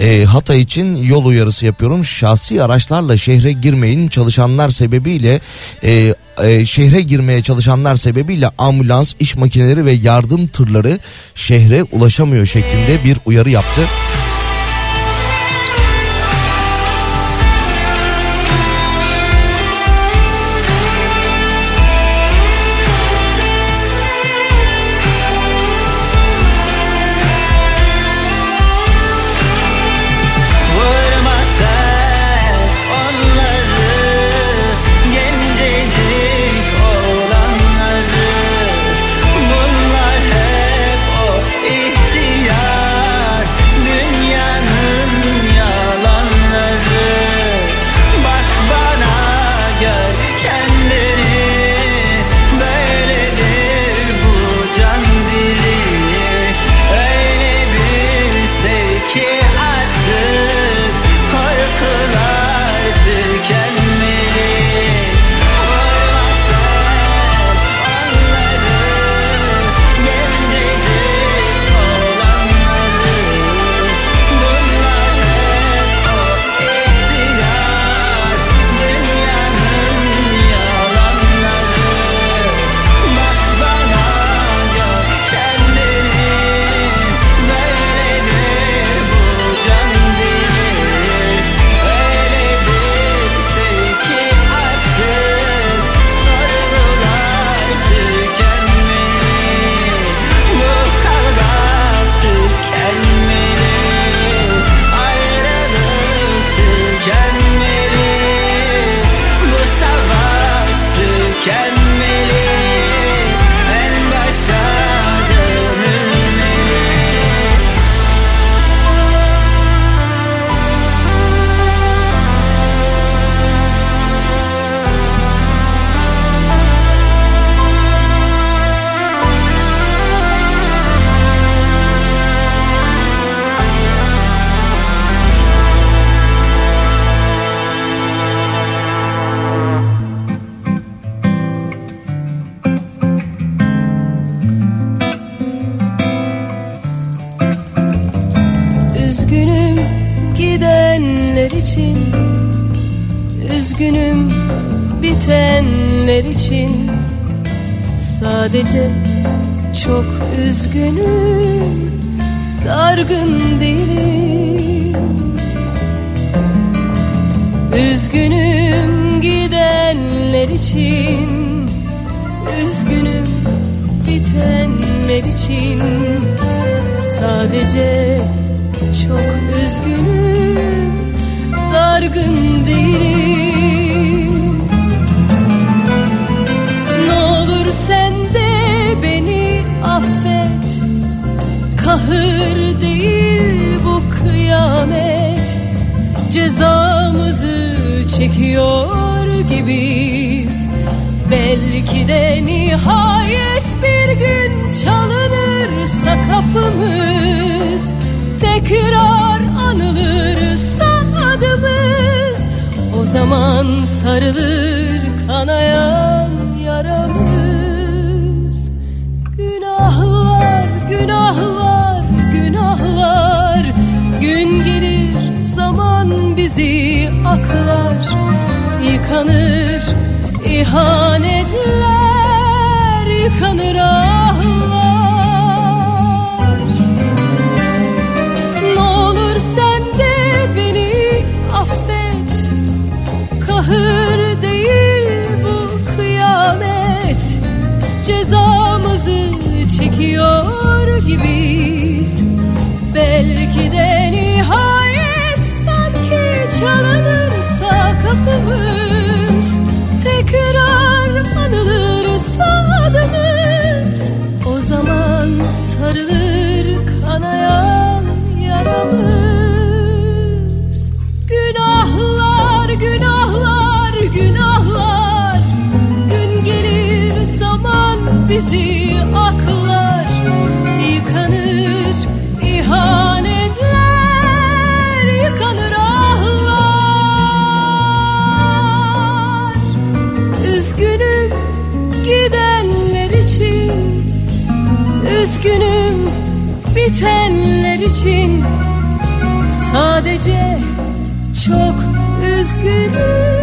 E, Hatay için yol uyarısı yapıyorum. Şahsi araçlarla şehre girmeyin. Çalışanlar sebebiyle e, e, şehre girmeye çalışanlar sebebiyle ambulans, iş makineleri ve yardım tırları şehre ulaşamıyor şeklinde bir uyarı yaptı. Çekiyor gibiyiz. Belki de nihayet bir gün çalınırsa kapımız Tekrar anılırsa adımız. O zaman sarılır kanayan yaramız. Günahlar, günahlar, günahlar. Gün bizi aklar Yıkanır ihanetler Yıkanır ahlar. Ne olur sen de beni affet Kahır değil bu kıyamet. Cezamızı çekiyor gibiyiz. Belki de nihayet çalınırsa kapımız Tekrar anılırsa adımız O zaman sarılır kanayan yaramız. Günahlar, günahlar, günahlar. Gün gelir zaman bizi Üzgünüm bitenler için. Sadece çok üzgünüm.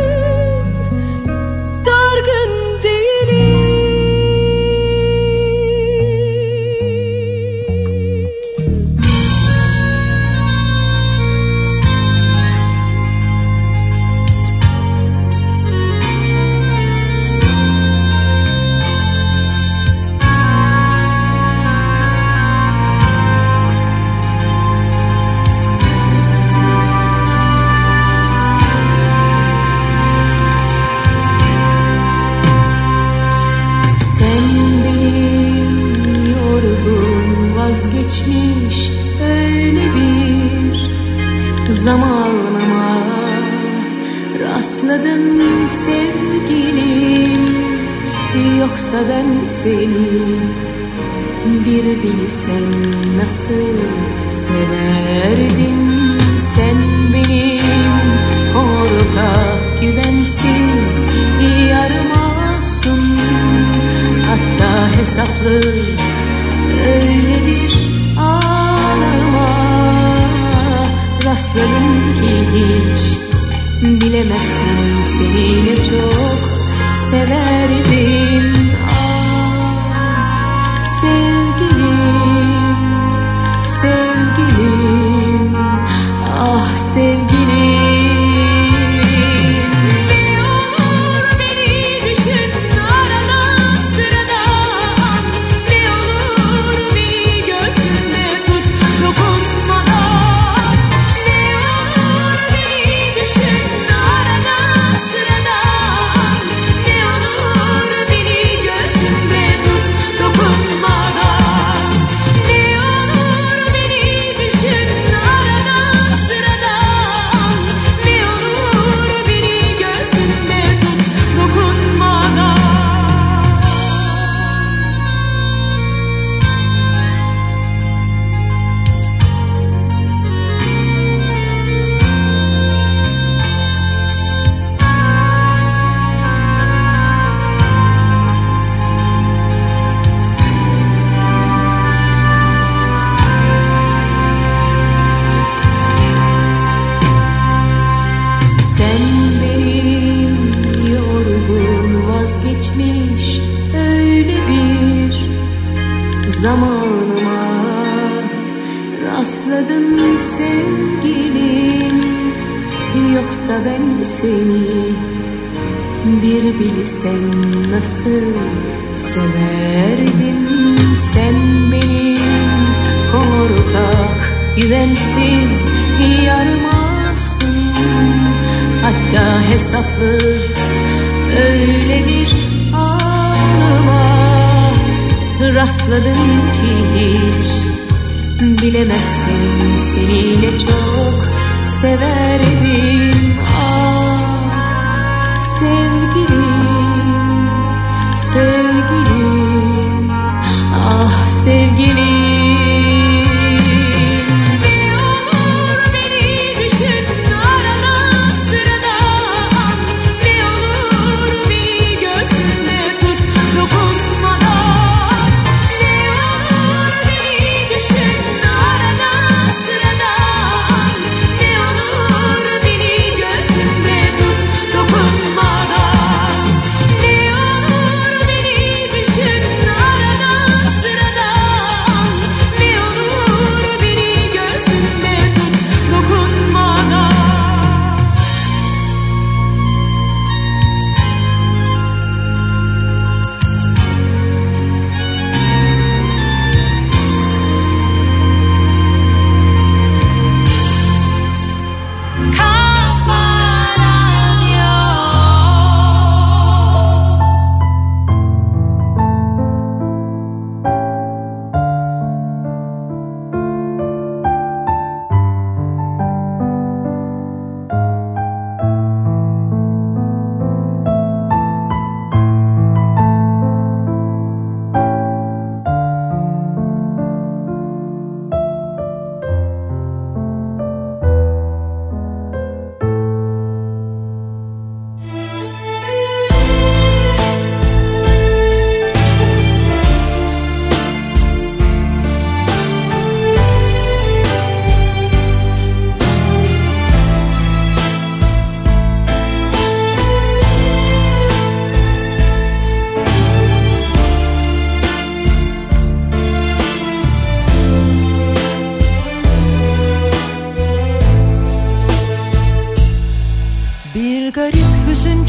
Sen nasıl severdin? Sen benim Horka güvensiz yarım olsun Hatta hesaplı öyle bir ağlama Rastladım ki hiç bilemezsin. Seni ne çok severdim.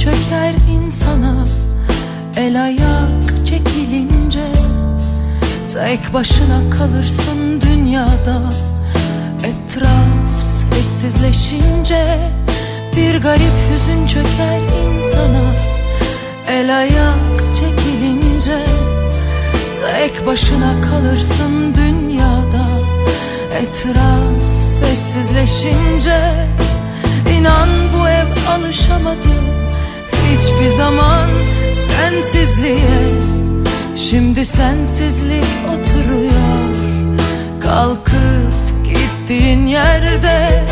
çöker insana. El ayak çekilince Tek başına kalırsın dünyada. Etraf sessizleşince Bir garip hüzün çöker insana. El ayak çekilince Tek başına kalırsın dünyada. Etraf sessizleşince İnan bu ev alışamadı. Hiçbir zaman sensizliğe. Şimdi sensizlik oturuyor. Kalkıp gittiğin yerde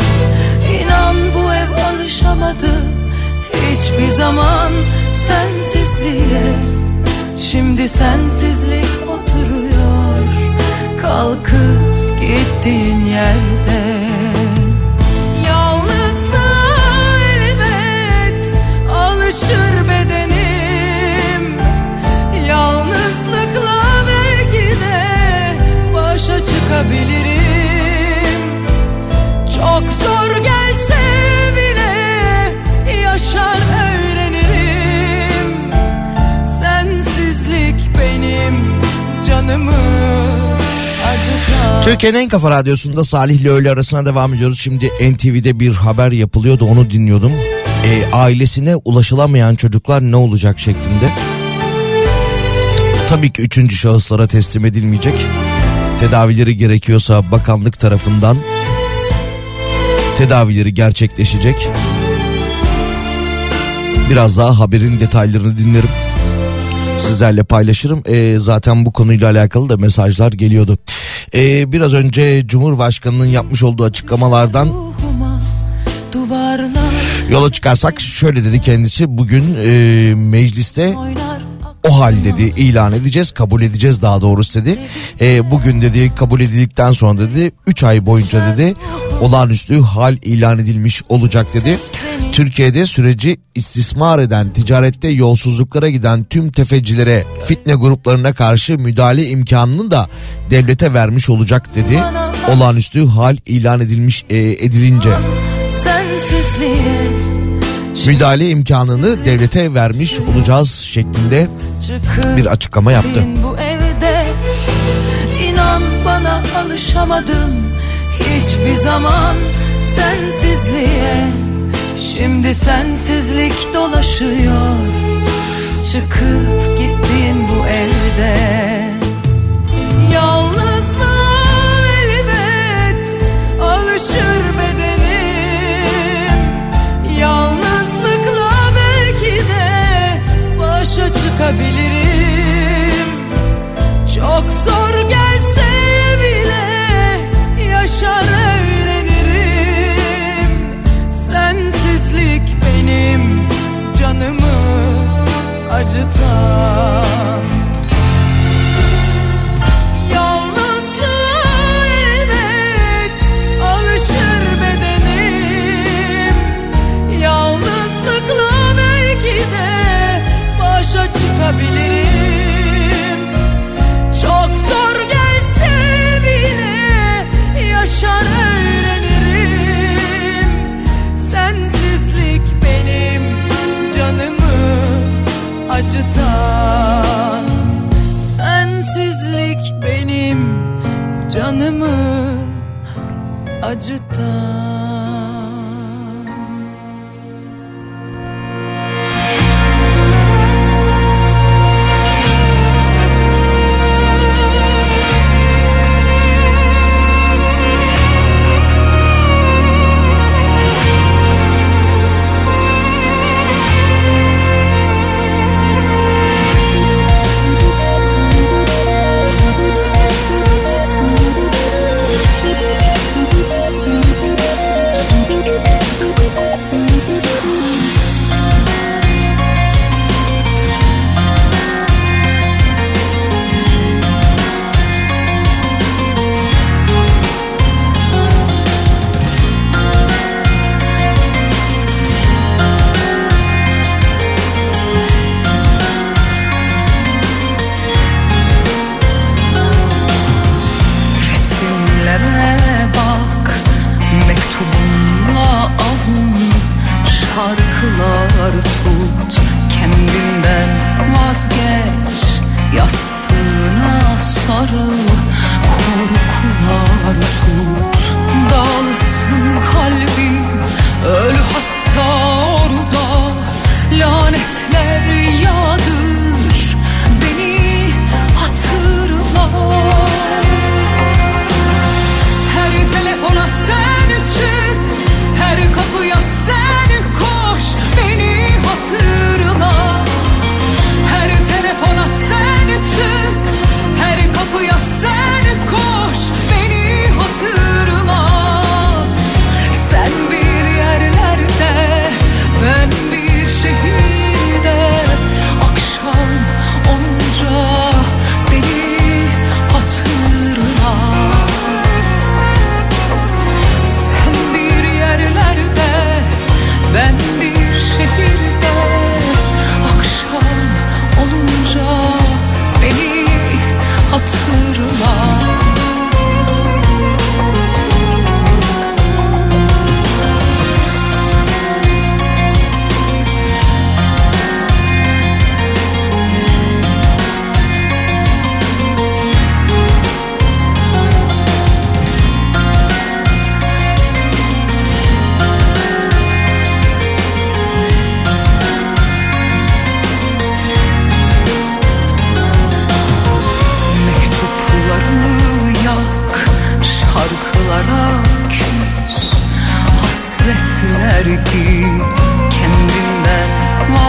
İnan bu ev alışamadı. Hiçbir zaman sensizliğe. Şimdi sensizlik oturuyor. Kalkıp gittiğin yerde başa çıkabilirim Çok zor gelse bile yaşar öğrenirim Sensizlik benim canımı Türkiye'nin en kafa radyosunda Salih ile öğle arasına devam ediyoruz. Şimdi NTV'de bir haber yapılıyordu onu dinliyordum. E, ailesine ulaşılamayan çocuklar ne olacak şeklinde. Tabii ki üçüncü şahıslara teslim edilmeyecek. Tedavileri gerekiyorsa bakanlık tarafından tedavileri gerçekleşecek. Biraz daha haberin detaylarını dinlerim. Sizlerle paylaşırım. E, zaten bu konuyla alakalı da mesajlar geliyordu. E, biraz önce Cumhurbaşkanı'nın yapmış olduğu açıklamalardan yola çıkarsak şöyle dedi kendisi bugün e, mecliste oynar o hal dedi ilan edeceğiz kabul edeceğiz daha doğrusu dedi. E, bugün dedi kabul edildikten sonra dedi 3 ay boyunca dedi olağanüstü hal ilan edilmiş olacak dedi. Türkiye'de süreci istismar eden, ticarette yolsuzluklara giden tüm tefecilere, fitne gruplarına karşı müdahale imkanını da devlete vermiş olacak dedi. Olağanüstü hal ilan edilmiş e, edilince sensizliğe müdahale imkanını devlete vermiş olacağız şeklinde bir açıklama yaptı. bu evde. İnan bana alışamadım hiçbir zaman sensizliğe. Şimdi sensizlik dolaşıyor. Çıkıp gittiğin bu evde. Yalnızlığa çıkabilirim Çok zor gelse bile yaşar öğrenirim. Sensizlik benim canımı acıtan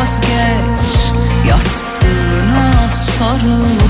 vazgeç. Yastığına sarıl,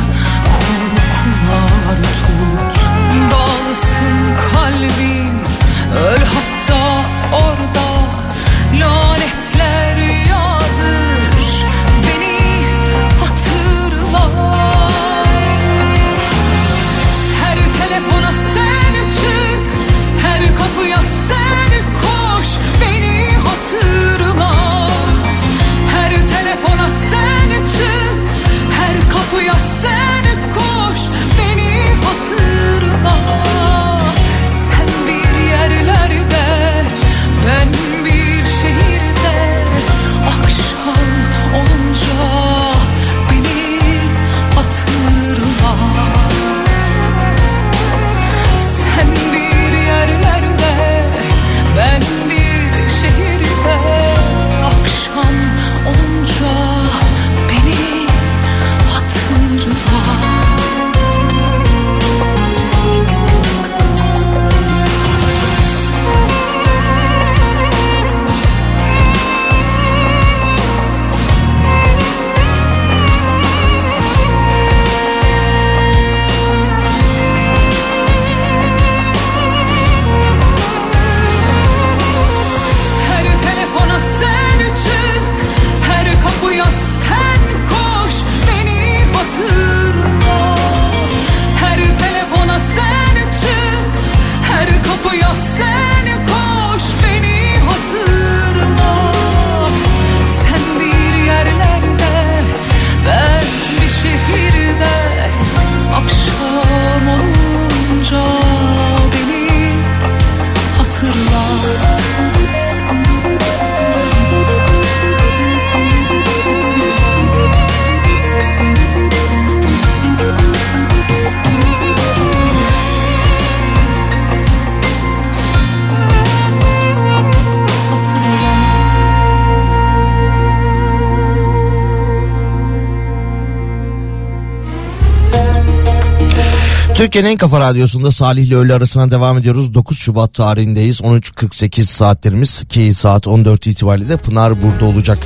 kafa radyosunda Salih ile öğle arasına devam ediyoruz. 9 Şubat tarihindeyiz. 13.48 saatlerimiz ki saat 14 itibariyle de Pınar burada olacak.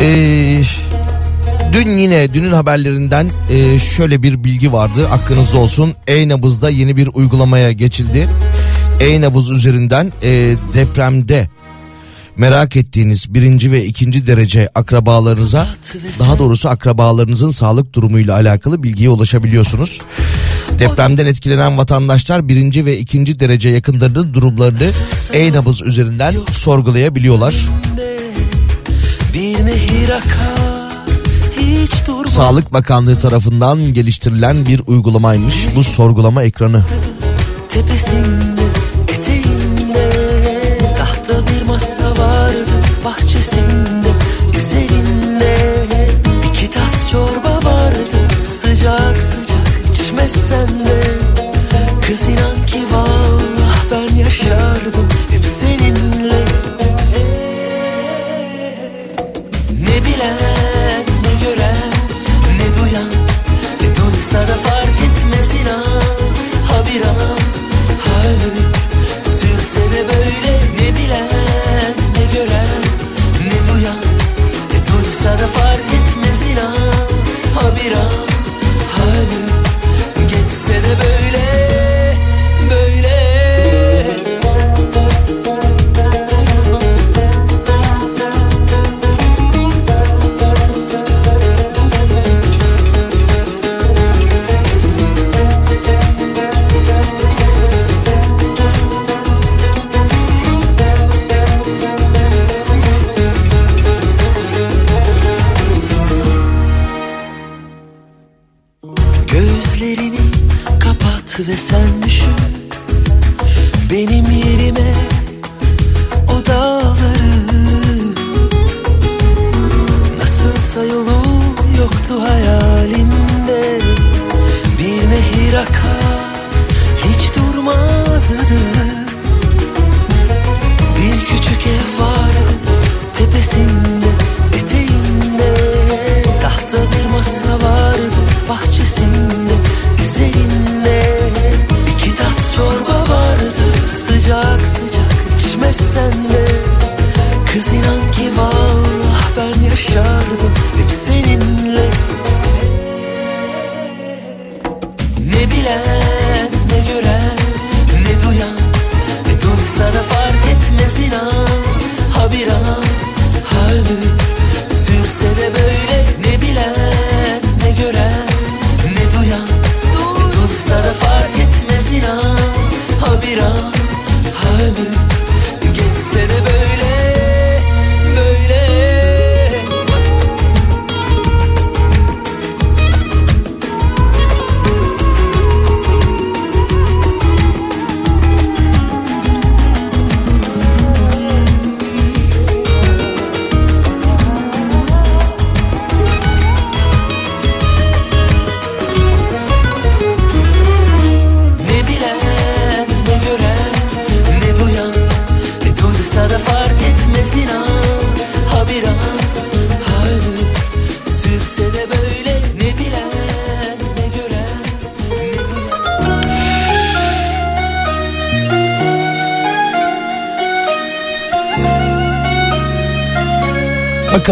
Ee, dün yine dünün haberlerinden e, şöyle bir bilgi vardı. Aklınızda olsun. E-Nabız'da yeni bir uygulamaya geçildi. E-Nabız üzerinden e, depremde merak ettiğiniz birinci ve ikinci derece akrabalarınıza daha doğrusu akrabalarınızın sağlık durumuyla alakalı bilgiye ulaşabiliyorsunuz. Depremden etkilenen vatandaşlar birinci ve ikinci derece yakınlarının durumlarını e-nabız üzerinden sorgulayabiliyorlar. Sağlık Bakanlığı tarafından geliştirilen bir uygulamaymış bu sorgulama ekranı. Tepesinde eteğinde Tahta bir masa vardı bahçesinde içmezsen de. Kız inan ki vallah ben yaşardım. Hep seninle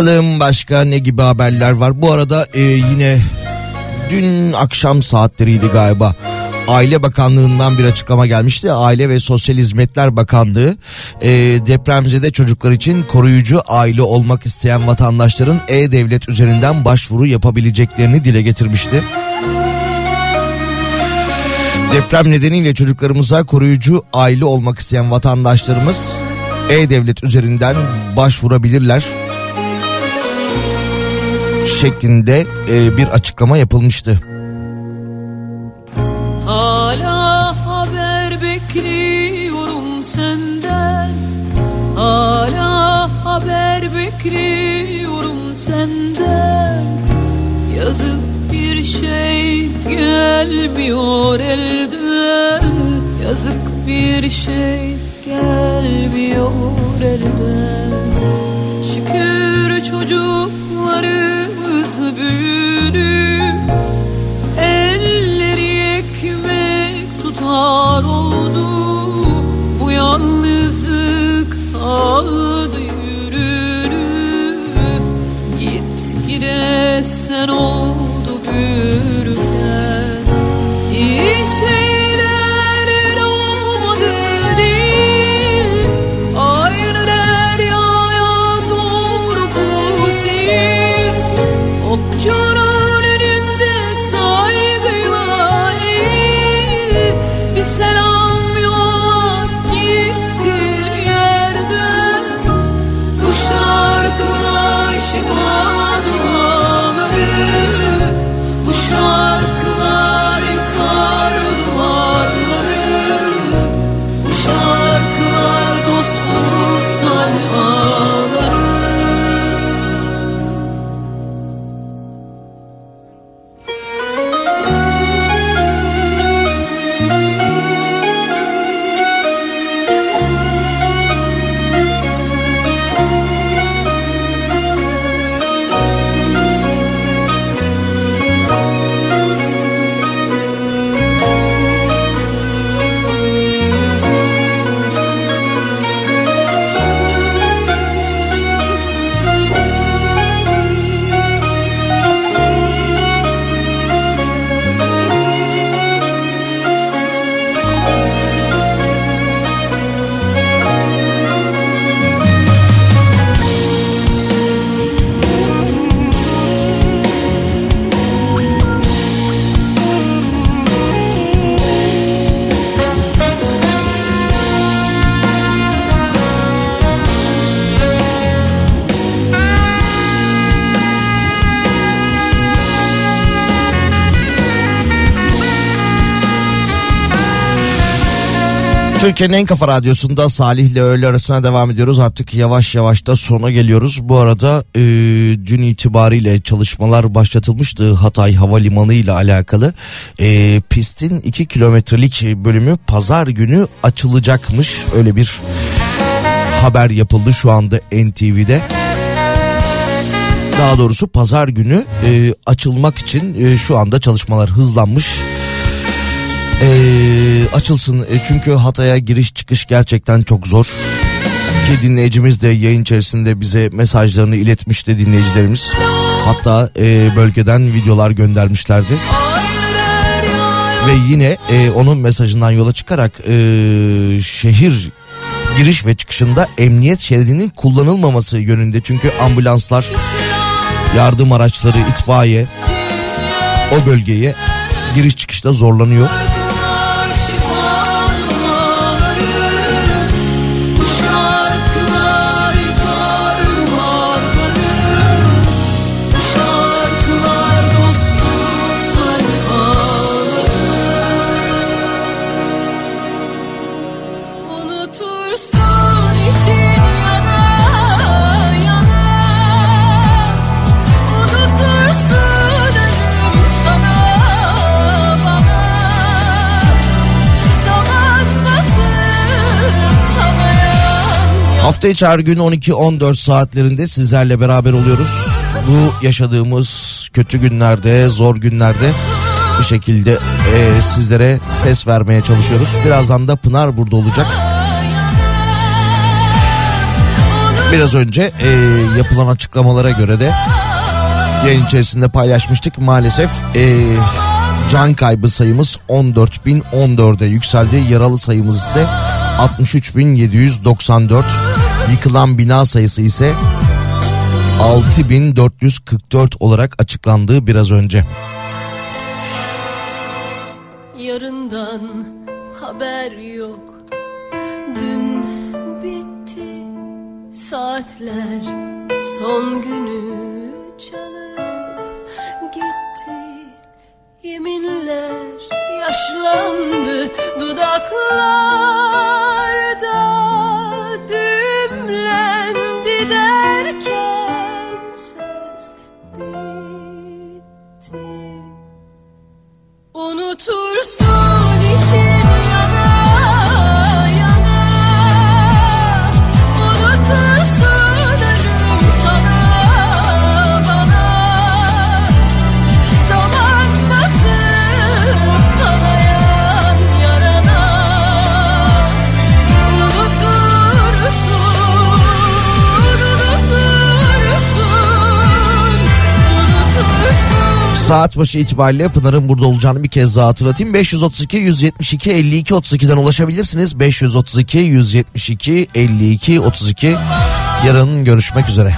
Bakalım başka ne gibi haberler var. Bu arada e, yine dün akşam saatleriydi galiba. Aile Bakanlığı'ndan bir açıklama gelmişti. Aile ve Sosyal Hizmetler Bakanlığı e, depremzede çocuklar için koruyucu aile olmak isteyen vatandaşların e-devlet üzerinden başvuru yapabileceklerini dile getirmişti. Deprem nedeniyle çocuklarımıza koruyucu aile olmak isteyen vatandaşlarımız e-devlet üzerinden başvurabilirler şeklinde e, bir açıklama yapılmıştı. Hala haber bekliyorum senden. Hala haber bekliyorum senden. Yazıp bir şey gelmiyor elden. Yazık bir şey gelmiyor elden. Şükür çocuk Türkiye'nin en kafa radyosunda Salih ile öğle arasına devam ediyoruz. Artık yavaş yavaş da sona geliyoruz. Bu arada e, dün itibariyle çalışmalar başlatılmıştı Hatay Havalimanı ile alakalı. E, pistin 2 kilometrelik bölümü pazar günü açılacakmış. Öyle bir haber yapıldı şu anda NTV'de. Daha doğrusu pazar günü e, açılmak için e, şu anda çalışmalar hızlanmış. Ee, açılsın E, çünkü Hatay'a giriş çıkış gerçekten çok zor. Ki dinleyicimiz de yayın içerisinde bize mesajlarını iletmişti dinleyicilerimiz. Hatta e, bölgeden videolar göndermişlerdi. Ve yine e, onun mesajından yola çıkarak e, şehir giriş ve çıkışında emniyet şeridinin kullanılmaması yönünde. Çünkü ambulanslar, yardım araçları, itfaiye o bölgeye giriş çıkışta zorlanıyor. Hafta içi her gün 12-14 saatlerinde sizlerle beraber oluyoruz. Bu yaşadığımız kötü günlerde, zor günlerde bir şekilde e, sizlere ses vermeye çalışıyoruz. Birazdan da Pınar burada olacak. Biraz önce e, yapılan açıklamalara göre de yayın içerisinde paylaşmıştık. Maalesef e, can kaybı sayımız 14.014'e yükseldi. Yaralı sayımız ise 63.794. Yıkılan bina sayısı ise 6444 olarak açıklandı biraz önce. Yarından haber yok. Dün bitti. Saatler Son günü çalıp gitti. Yeminler yaşlandı dudaklarda Düğümlendi derken söz bitti. Unutursun için yana yana. Unutursun Saat başı itibariyle Pınar'ın burada olacağını bir kez daha hatırlatayım. 532 172 52 32'den ulaşabilirsiniz. 532 172 52 32 yarın görüşmek üzere.